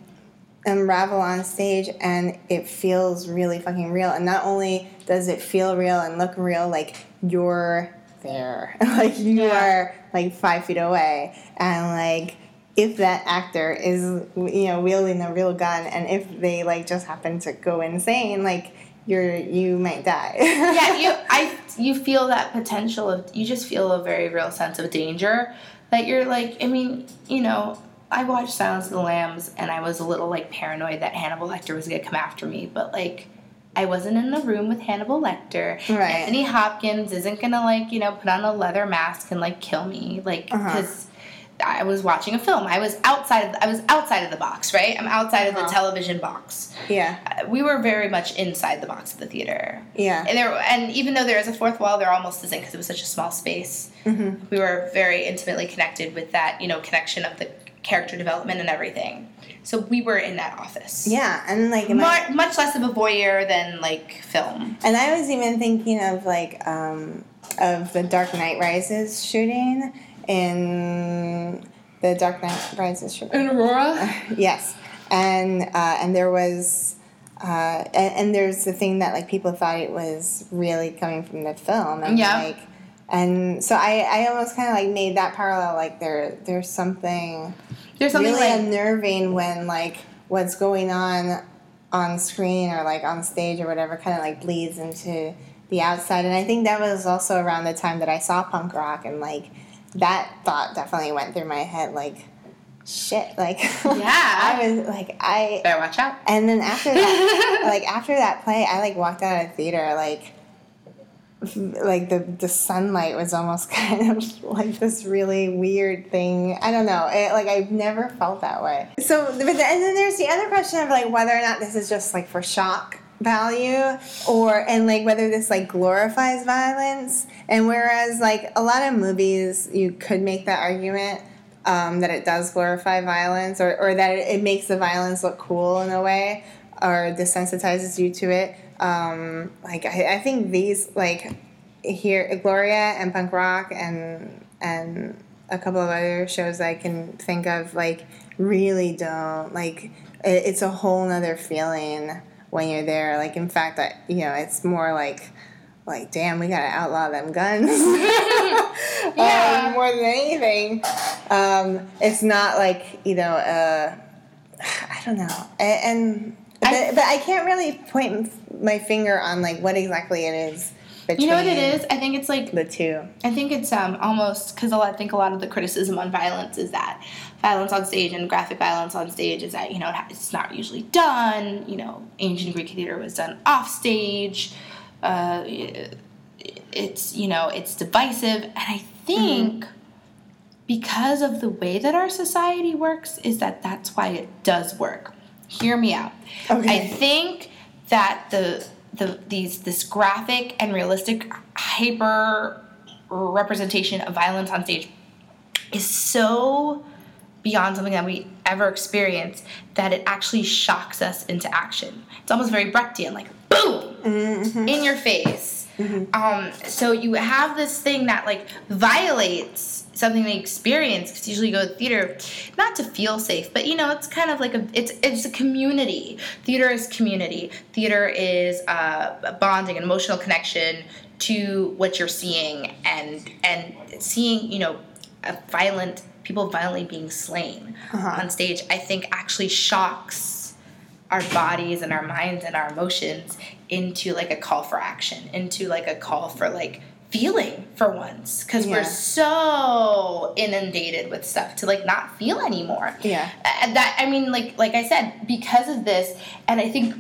unravel on stage and it feels really fucking real. And not only does it feel real and look real, like you're there. like you Yeah. are like five feet away. And like if that actor is you know wielding a real gun and if they like just happen to go insane, like you're you might die. yeah, you I you feel that potential of you just feel a very real sense of danger that you're like I mean, you know, I watched Silence of the Lambs and I was a little like paranoid that Hannibal Lecter was gonna come after me, but like I wasn't in the room with Hannibal Lecter. Right. Anthony Hopkins isn't gonna like, you know, put on a leather mask and like kill me. Like Uh-huh. I was watching a film. I was outside of I was outside of the box, right? I'm outside of the Uh-huh. television box. yeah. Uh, We were very much inside the box of the theater. Yeah. And there, and even though there is a fourth wall, there almost isn't because it was such a small space. Mhm. We were very intimately connected with that, you know, connection of the character development and everything. So we were in that office. Yeah, and like much less of a voyeur than like film. And I was even thinking of like um, of the Dark Knight Rises shooting in the Dark Knight Rises In Aurora. yes, and uh, and there was. Uh, and, and there's the thing that like people thought it was really coming from the film and Yeah. like and so I, I almost kind of like made that parallel like there there's something There's something really like unnerving when like what's going on on screen or like on stage or whatever kind of like bleeds into the outside and i think that was also around the time that i saw punk rock and like that thought definitely went through my head like shit like Yeah. i was like i better watch out. and then after that like after that play i like walked out of the theater like like the the sunlight was almost kind of like this really weird thing. I don't know. It, like I've never felt that way. So, but the, and then there's the other question of like whether or not this is just like for shock value or and like whether this like glorifies violence. And whereas like a lot of movies you could make that argument um, that it does glorify violence or, or that it, it makes the violence look cool in a way or desensitizes you to it. Um, like I, I think these like here Gloria and punk rock and and a couple of other shows I can think of like really don't. Like it, it's a whole nother feeling when you're there. Like in fact that you know it's more like like damn we gotta outlaw them guns. Yeah. um, more than anything. Um, it's not like you know uh, I don't know. And, and but, I- but I can't really point my finger on like what exactly it is You know what it is? I think it's like the two. I think it's um almost because I think a lot of the criticism on violence is that violence on stage and graphic violence on stage is that you know it's not usually done. You know, ancient Greek theater was done off stage. Uh, it's you know it's divisive, and I think because of the way that our society works is that that's why it does work. Hear me out. Okay. I think that the the these this graphic and realistic hyper representation of violence on stage is so beyond something that we ever experience that it actually shocks us into action. It's almost very Brechtian, like boom in your face. Um, so you have this thing that like violates something they experience because usually you go to theater not to feel safe, but you know it's kind of like a it's it's a community. Theater is community. Theater is uh, a bonding, an emotional connection to what you're seeing and and seeing you know a violent people violently being slain uh-huh. on stage. I think actually shocks our bodies and our minds and our emotions into like a call for action, into like a call for like feeling for once because Yeah. we're so inundated with stuff to like not feel anymore. Yeah. And that I mean like like I said because of this and I think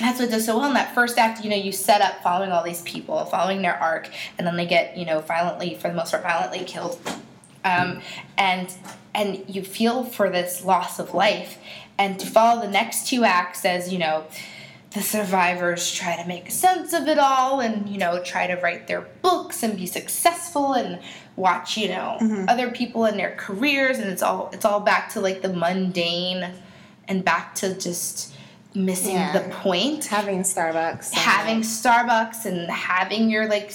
that's what does so well in that first act you know you set up following all these people following their arc and then they get you know violently for the most part violently killed um, and and you feel for this loss of life. And to follow the next two acts as you know the survivors try to make sense of it all and you know try to write their books and be successful and watch you know other people in their careers. And it's all it's all back to like the mundane and back to just missing Yeah. the point. Having Starbucks having Starbucks and having your like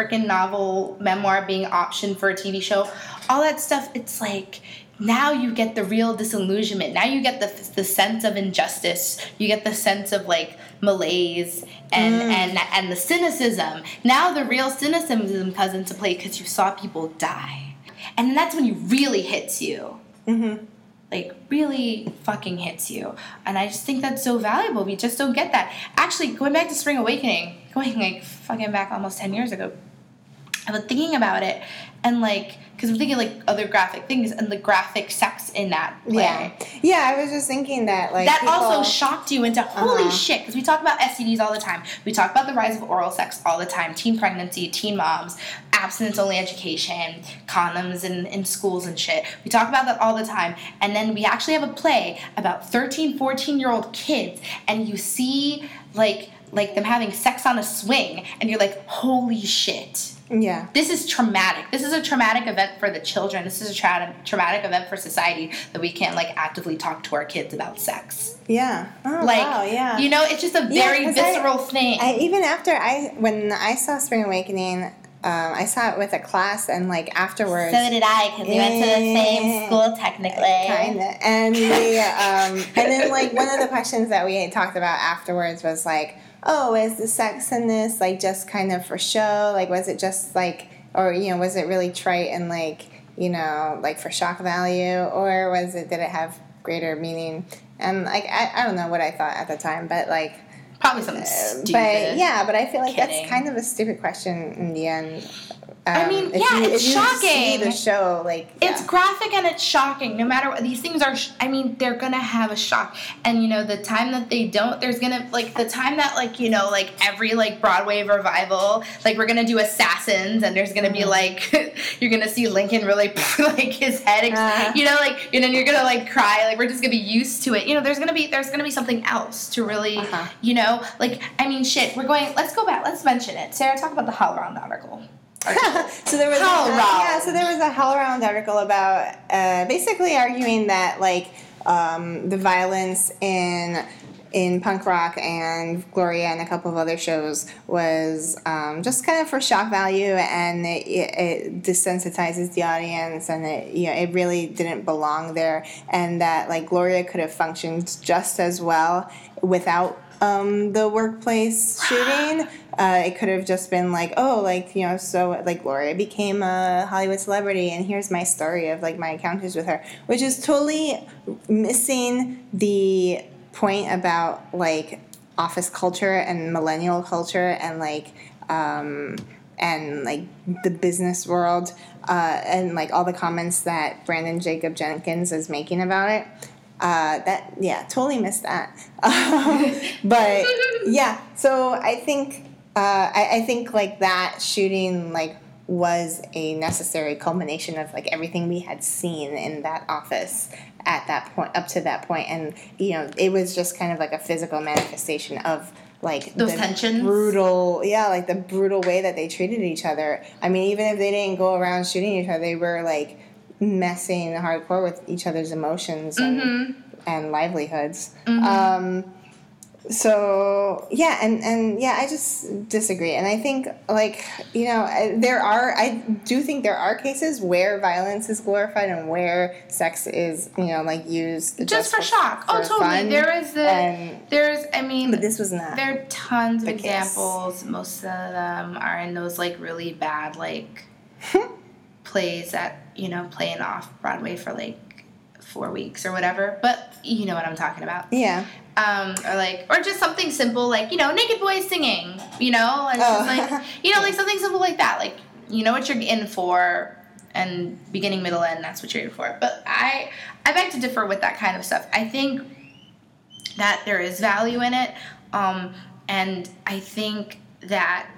freaking novel memoir being optioned for a TV show, all that stuff. It's like now you get the real disillusionment. Now you get the the sense of injustice. You get the sense of like malaise and and and the cynicism. Now the real cynicism comes into play because you saw people die, and that's when you really hits you. Mm-hmm. Like really fucking hits you, and I just think that's so valuable. We just don't get that. Actually, going back to Spring Awakening, going like fucking back almost ten years ago, I was thinking about it, and like because I'm thinking like other graphic things and the graphic sex in that play. Yeah. Yeah, I was just thinking that like That people- also shocked you into holy Uh-huh. shit because we talk about STDs all the time. We talk about the rise of oral sex all the time, teen pregnancy, teen moms, abstinence only education, condoms in, in schools and shit. We talk about that all the time. And then we actually have a play about 13, 14 year old kids and you see like like them having sex on a swing and you're like, holy shit Yeah. this is traumatic. This is a traumatic event for the children. This is a tra- traumatic event for society that we can't like actively talk to our kids about sex. Yeah. Oh, Like, wow, yeah. you know, it's just a Yeah, very I- visceral thing. I even after I when I saw Spring Awakening, um, I saw it with a class and like afterwards. So did I, because we went to the same school technically. Kinda. And we, um, and then like one of the questions that we talked about afterwards was like, oh, is the sex in this like just kind of for show? Like, was it just like, or you know, was it really trite and like, you know, like for shock value, or was it did it have greater meaning? And like, I, I don't know what I thought at the time, but like, Probably something stupid. but yeah, but I feel like Kidding. that's kind of a stupid question in the end. I Um, mean, if yeah, you, it's if you See shocking. the show, like It's graphic and it's shocking. No matter what, these things are. Sh- I mean, they're gonna have a shock. And you know, the time that they don't, there's gonna like the time that like you know like every like Broadway revival, like we're gonna do Assassins, and there's gonna be like you're gonna see Lincoln really like his head, ex- Uh-huh. you know, like you know you're gonna like cry. Like we're just gonna be used to it. You know, there's gonna be there's gonna be something else to really, Uh-huh. you know, like I mean, shit. We're going. Let's go back. Let's mention it. Sarah, talk about the HowlRound article. so there was Hell a, yeah, so there was a HowlRound article about uh, basically arguing that like um, the violence in in punk rock and Gloria and a couple of other shows was um, just kind of for shock value and it, it, it desensitizes the audience and it you know it really didn't belong there and that like Gloria could have functioned just as well without um, the workplace shooting. Uh, it could have just been like, oh, like you know, so like Gloria became a Hollywood celebrity, and here's my story of like my encounters with her, which is totally missing the point about like office culture and millennial culture and like um, and like the business world uh, and like all the comments that Branden Jacobs-Jenkins is making about it. Uh, that yeah, totally missed that. Um, but yeah, so I think uh, I, I think like that shooting like was a necessary culmination of like everything we had seen in that office at that point up to that point and you know it was just kind of like a physical manifestation of like Those the tensions? brutal yeah like the brutal way that they treated each other i mean even if they didn't go around shooting each other they were like messing hardcore with each other's emotions and Mm-hmm. and livelihoods. Um, so yeah, and and yeah, I just disagree, and I think like you know there are I do think there are cases where violence is glorified and where sex is you know like used just for shock. Oh, totally. fun. There is the. and there's. I mean. but this was not. There are tons of the case. examples. Most of them are in those like really bad like plays that you know playing off Broadway for like four weeks or whatever. But you know what I'm talking about. yeah. Um, or like, or just something simple like you know naked boys singing. You know, and Oh. like you know like something simple like that. Like you know what you're in for. And beginning, middle, end, that's what you're in for. But I, I beg to differ with that kind of stuff. I think that there is value in it um, and i think that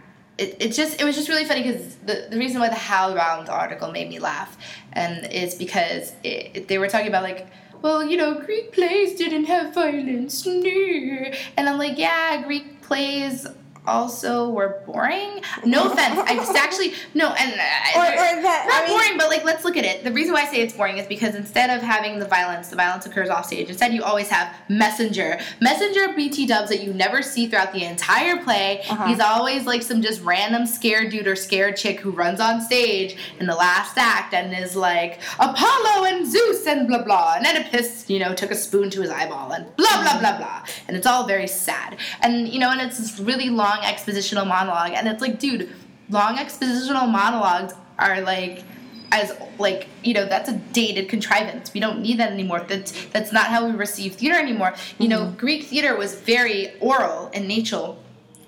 it, it just it was just really funny because the, the reason why the HowlRound article made me laugh and is because it, it- they were talking about like well you know greek plays didn't have violence and i'm like yeah greek plays also were boring. No offense, I just actually no, and uh, Or- or that- not I mean- boring, but like let's look at it. The reason why I say it's boring is because instead of having the violence, the violence occurs off stage. Instead, you always have messenger, messenger BT dubs that you never see throughout the entire play. Uh-huh. He's always like some just random scared dude or scared chick who runs on stage in the last act and is like Apollo and Zeus and blah blah. And Oedipus, you know, took a spoon to his eyeball and blah blah blah blah. And it's all very sad. And you know, and it's this really long expositional monologue. And it's like, dude, long expositional monologues are like as like you know that's a dated contrivance. We don't need that anymore. That's that's not how we receive theater anymore. You know greek theater was very oral in nature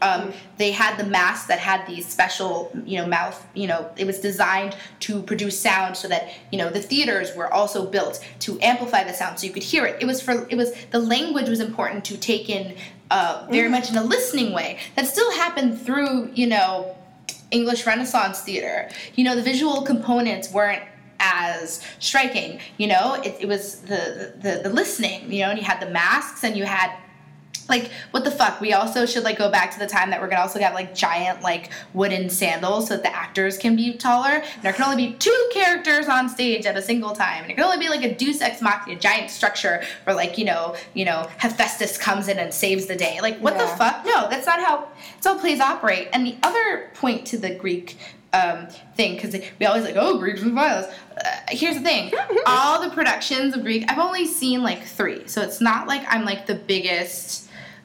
um, they had the masks that had these special you know mouth you know it was designed to produce sound so that you know the theaters were also built to amplify the sound so you could hear it. It was for it was the language was important to take in uh, very much in a listening way that still happened through you know English Renaissance theater. You know, the visual components weren't as striking. You know, it, it was the, the the listening. You know, and you had the masks, and you had like what the fuck. We also should like go back to the time that we're gonna also have like giant like wooden sandals so that the actors can be taller. And there can only be two characters on stage at a single time, and it can only be like a Deus Ex Machina, giant structure where like you know you know Hephaestus comes in and saves the day. Like what the fuck? No, that's not how it's how plays operate. And the other point to the Greek um, thing, because we always like, oh, Greeks and violence. Uh, here's the thing: all the productions of Greek, I've only seen like three, so it's not like I'm like the biggest.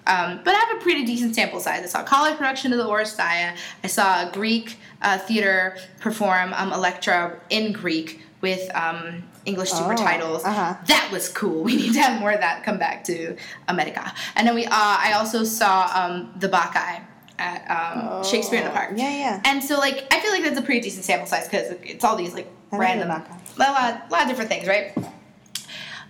Um, but I have a pretty decent sample size. I saw a college production of the Oresteia. I saw a Greek uh, theater perform um, Electra in Greek with um, English super Oh, titles. uh-huh. That was cool. We need to have more of that come back to America. And then we, uh, I also saw um, the Bacchae at um, Shakespeare in the Park. Oh, Yeah, yeah. And so, like, I feel like that's a pretty decent sample size because it's all these like I random, a lot, lot of different things, right?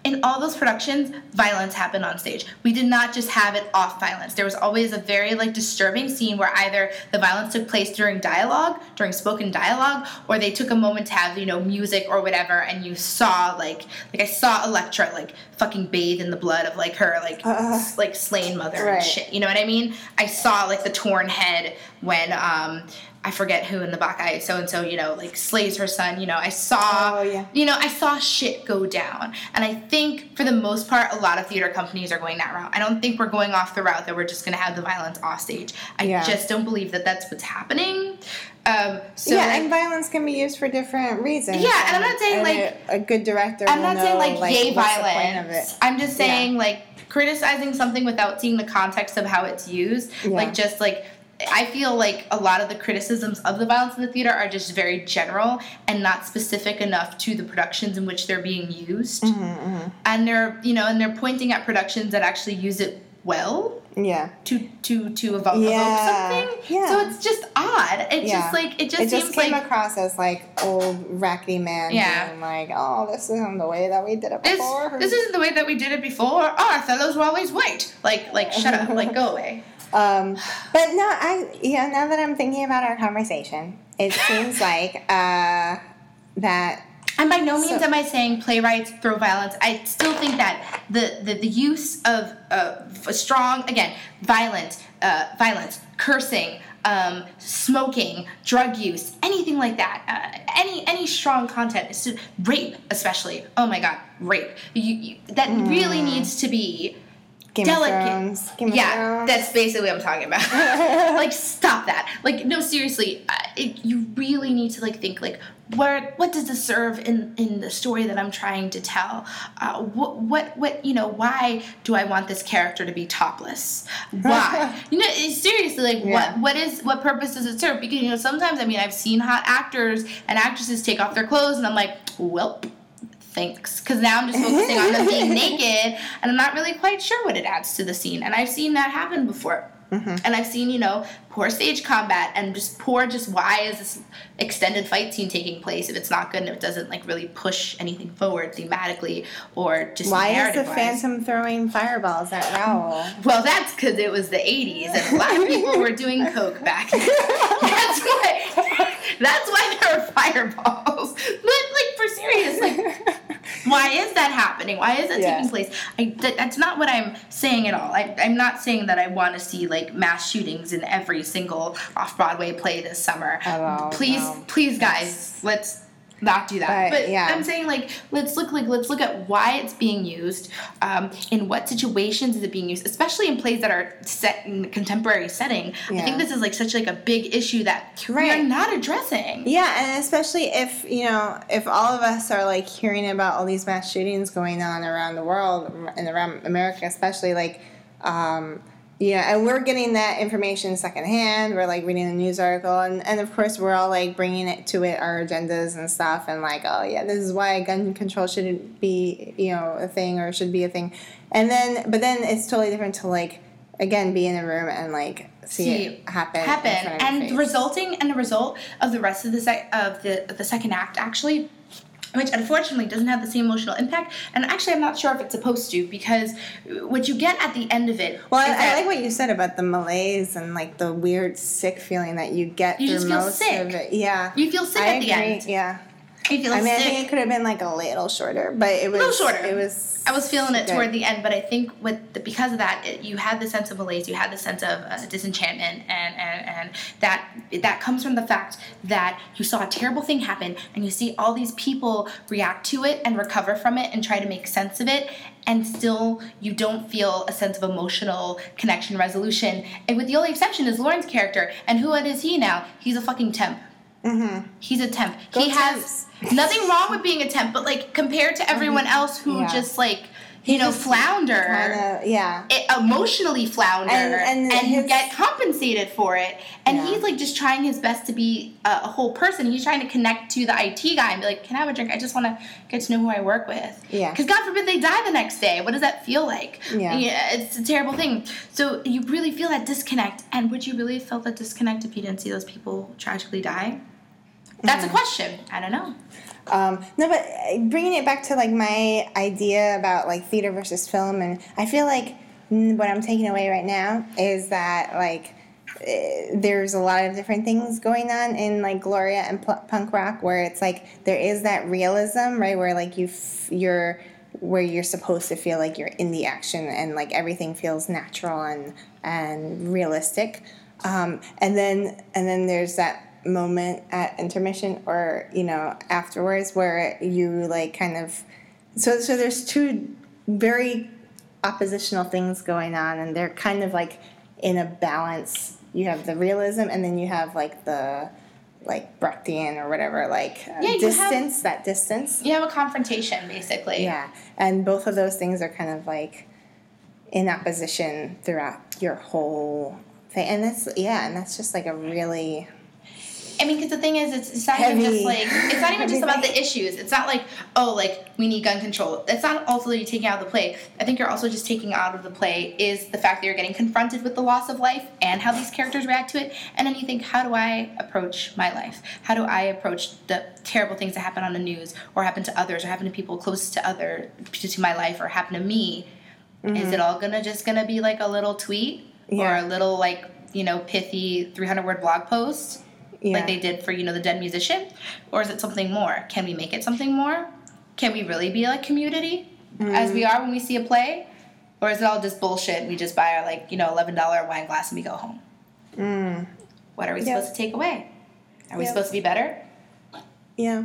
In all those productions, violence happened on stage. We did not just have it off violence. There was always a very like disturbing scene where either the violence took place during dialogue, during spoken dialogue, or they took a moment to have you know music or whatever, and you saw like like I saw Electra like fucking bathe in the blood of like her like Uh. s- like slain mother Right. and shit. You know what I mean? I saw like the torn head when um I forget who in the Bacchae so and so you know like slays her son. You know I saw Oh, yeah. you know I saw shit go down, and I think for the most part a lot of theater companies are going that route. I don't think we're going off the route that we're just gonna have the violence off stage. I Yeah. just don't believe that that's what's happening. Um, so yeah, like, and violence can be used for different reasons. Yeah, and I'm not saying, like- a, a good director. I'm not saying know, like, yay what's the point of violence. I'm just saying like criticizing something without seeing the context of how it's used. Yeah. Like just like I feel like a lot of the criticisms of the violence in the theater are just very general and not specific enough to the productions in which they're being used. Mm-hmm, And they're you know and they're pointing at productions that actually use it well Yeah. to to to evoke, Yeah. evoke something. Yeah. So it's just odd. It Yeah. just like it just it just came like across as like old rackety man Yeah. being like, oh, this isn't the way that we did it this, before. this isn't the way that we did it before. Our fellows were always white. Like, like, shut up. Like, go away. Um, but no, I yeah. Now that I'm thinking about our conversation, it seems like uh, that And by no means So- am I saying playwrights throw violence. I still think that the the, the use of uh, strong again violent uh, violence, cursing, um, smoking, drug use, anything like that, uh, any any strong content, is rape especially. Oh my god, rape. You, you, that really needs to be Game delicate. Thrones. Game yeah, that's basically what I'm talking about. like, stop that. Like, no, seriously, uh, it, you really need to like think like, what what does this serve in in the story that I'm trying to tell? Uh, what what what you know? Why do I want this character to be topless? Why? you know, seriously, like, Yeah. what what is what purpose does it serve? Because you know, sometimes I mean, I've seen hot actors and actresses take off their clothes, and I'm like, welp thanks because now i'm just focusing on them being naked and i'm not really quite sure what it adds to the scene and i've seen that happen before mm-hmm. and i've seen you know poor stage combat and just poor just why is this extended fight scene taking place if it's not good and it doesn't like really push anything forward thematically or just Why is the. Phantom throwing fireballs at Raoul? Well, that's because it was the '80s, and a lot of people were doing coke back. then. that's why. That's why there were fireballs. But like for serious, like Why is that happening? Why is that Yeah. taking place? I, that, that's not what I'm saying at all. I, I'm not saying that I want to see like mass shootings in every single off Broadway play this summer. Please, no. please, guys, let's not do that. But, But, yeah. I'm saying like let's look like let's look at why it's being used, um, in what situations is it being used, especially in plays that are set in a contemporary setting. I think this is like such like a big issue that we are not addressing. Yeah, and especially if you know if all of us are like hearing about all these mass shootings going on around the world and around America, especially like, um, know, and we're getting that information secondhand. We're like reading a news article, and and of course we're all like bringing it to it our agendas and stuff, and like, oh yeah, this is why gun control shouldn't be you know a thing or should be a thing, and then but then it's totally different to like again be in a room and like see, See it happen happen front of your and the resulting and the result of the rest of the sec- of the of the second act actually which unfortunately doesn't have the same emotional impact and actually i'm not sure if it's supposed to because what you get at the end of it Well, I, I like what you said about the malaise and like the weird sick feeling that you get You through just feel most sick. of it. Yeah, you feel sick I at the end Yeah, you feel I mean, I think it could have been like a little shorter, but it was a little shorter. It was. I was feeling it good. toward the end, but I think with the, because of that, it, you had the sense of malaise, you had the sense of uh, disenchantment, and, and and that that comes from the fact that you saw a terrible thing happen, and you see all these people react to it and recover from it and try to make sense of it, and still you don't feel a sense of emotional connection resolution. And with the only exception is Lorin's character, and who is he now? He's a fucking temp. Mm-hmm. He's a temp. Go he has nothing wrong with being a temp, but like compared to everyone mm-hmm. else who Yeah. just like you know just flounder, Kinda, yeah. it, emotionally flounder, And- and you his- get compensated for it. And Yeah. he's like just trying his best to be a, a whole person. He's trying to connect to the IT guy and be like, "Can I have a drink? I just want to get to know who I work with." Yeah. Because God forbid they die the next day. What does that feel like? Yeah. it's a terrible thing. So you really feel that disconnect. And would you really feel that disconnect if you didn't see those people tragically die? That's Mm-hmm. a question. I don't know. Um, no, but uh, bringing it back to like my idea about like theater versus film, and I feel like what I'm taking away right now is that like eh, there's a lot of different things going on in like Gloria and punk rock, where it's like there is that realism, right, where like you you're where you're supposed to feel like you're in the action and like everything feels natural and and realistic, um, and then and then there's that moment at intermission or you know afterwards where you like kind of so so there's two very oppositional things going on and they're kind of like in a balance. You have the realism and then you have like the like Brechtian or whatever like uh, Yeah, you have- distance that distance. You have a confrontation, basically. yeah and both of those things are kind of like in opposition throughout your whole thing. And that's yeah and that's just like a really I mean, because the thing is, it's, it's not even just like it's not even just about the issues. It's not like oh, like we need gun control. It's not also you're taking out of the play. I think you're also just taking out of the play is the fact that you're getting confronted with the loss of life and how these characters react to it. And then you think, how do I approach my life? How do I approach the terrible things that happen on the news or happen to others or happen to people close to other to my life or happen to me? Is mm-hmm. it all gonna just gonna be like a little tweet Yeah. or a little like you know pithy 300 word blog post? Yeah like they did for you know the dead musician or is it something more can we make it something more can we really be like community as we are when we see a play or is it all just bullshit we just buy our like you know $11 wine glass and we go home what are we Yep. supposed to take away are we Yep. supposed to be better yeah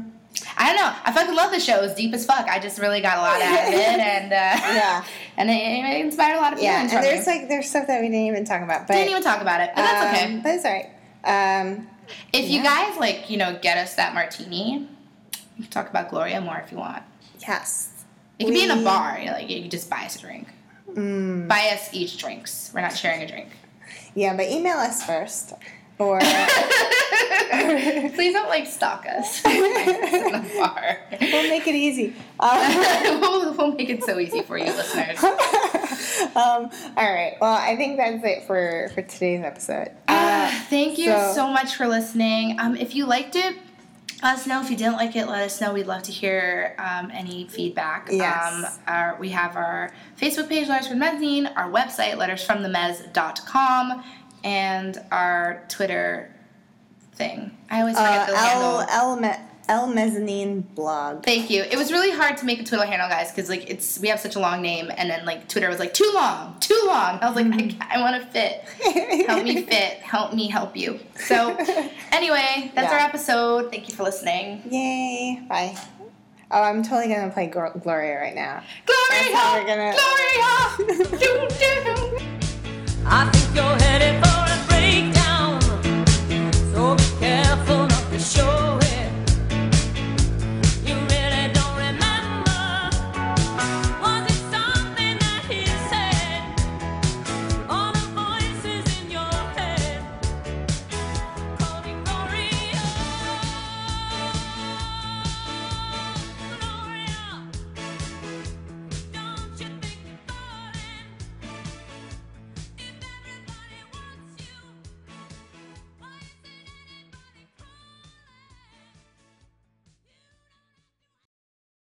I don't know. I fucking love the show. It's deep as fuck. I just really got a lot out of it, and uh, Yeah. and it, it inspired a lot of people. yeah and there's me. like there's stuff that we didn't even talk about but Didn't even talk about it, but that's um, okay. but it's all right um, If you guys like, you know, get us that martini, you can talk about Gloria more if you want. yes It could be in a bar. You know, like you just buy us a drink. Mm. Buy us each drinks. We're not sharing a drink. Yeah, but email us first. Or Please don't like stalk us in the bar. we'll make it easy. Um, we'll, we'll make it so easy for you, listeners. um, all right. Well, I think that's it for for today's episode. Uh, thank you so- so, much for listening. Um, if you liked it, let us know. If you didn't like it, let us know. We'd love to hear um, any feedback. Yes. Um, our, we have our Facebook page, Letters from the our website, lettersfromthemezz.com, and our Twitter thing. I always forget Uh, the handle. L El Mezzanine blog. Thank you. It was really hard to make a Twitter handle, guys, because like it's we have such a long name, and then like Twitter was like too long, too long. I was like, mm-hmm. I, I want to fit. help me fit. Help me help you. So anyway, that's yeah. our episode. Thank you for listening. Yay! Bye. Oh, I'm totally gonna play Gl- Gloria right now. Gloria, we're gonna... Gloria, you do. I think you're headed for a breakdown, so be careful not to show.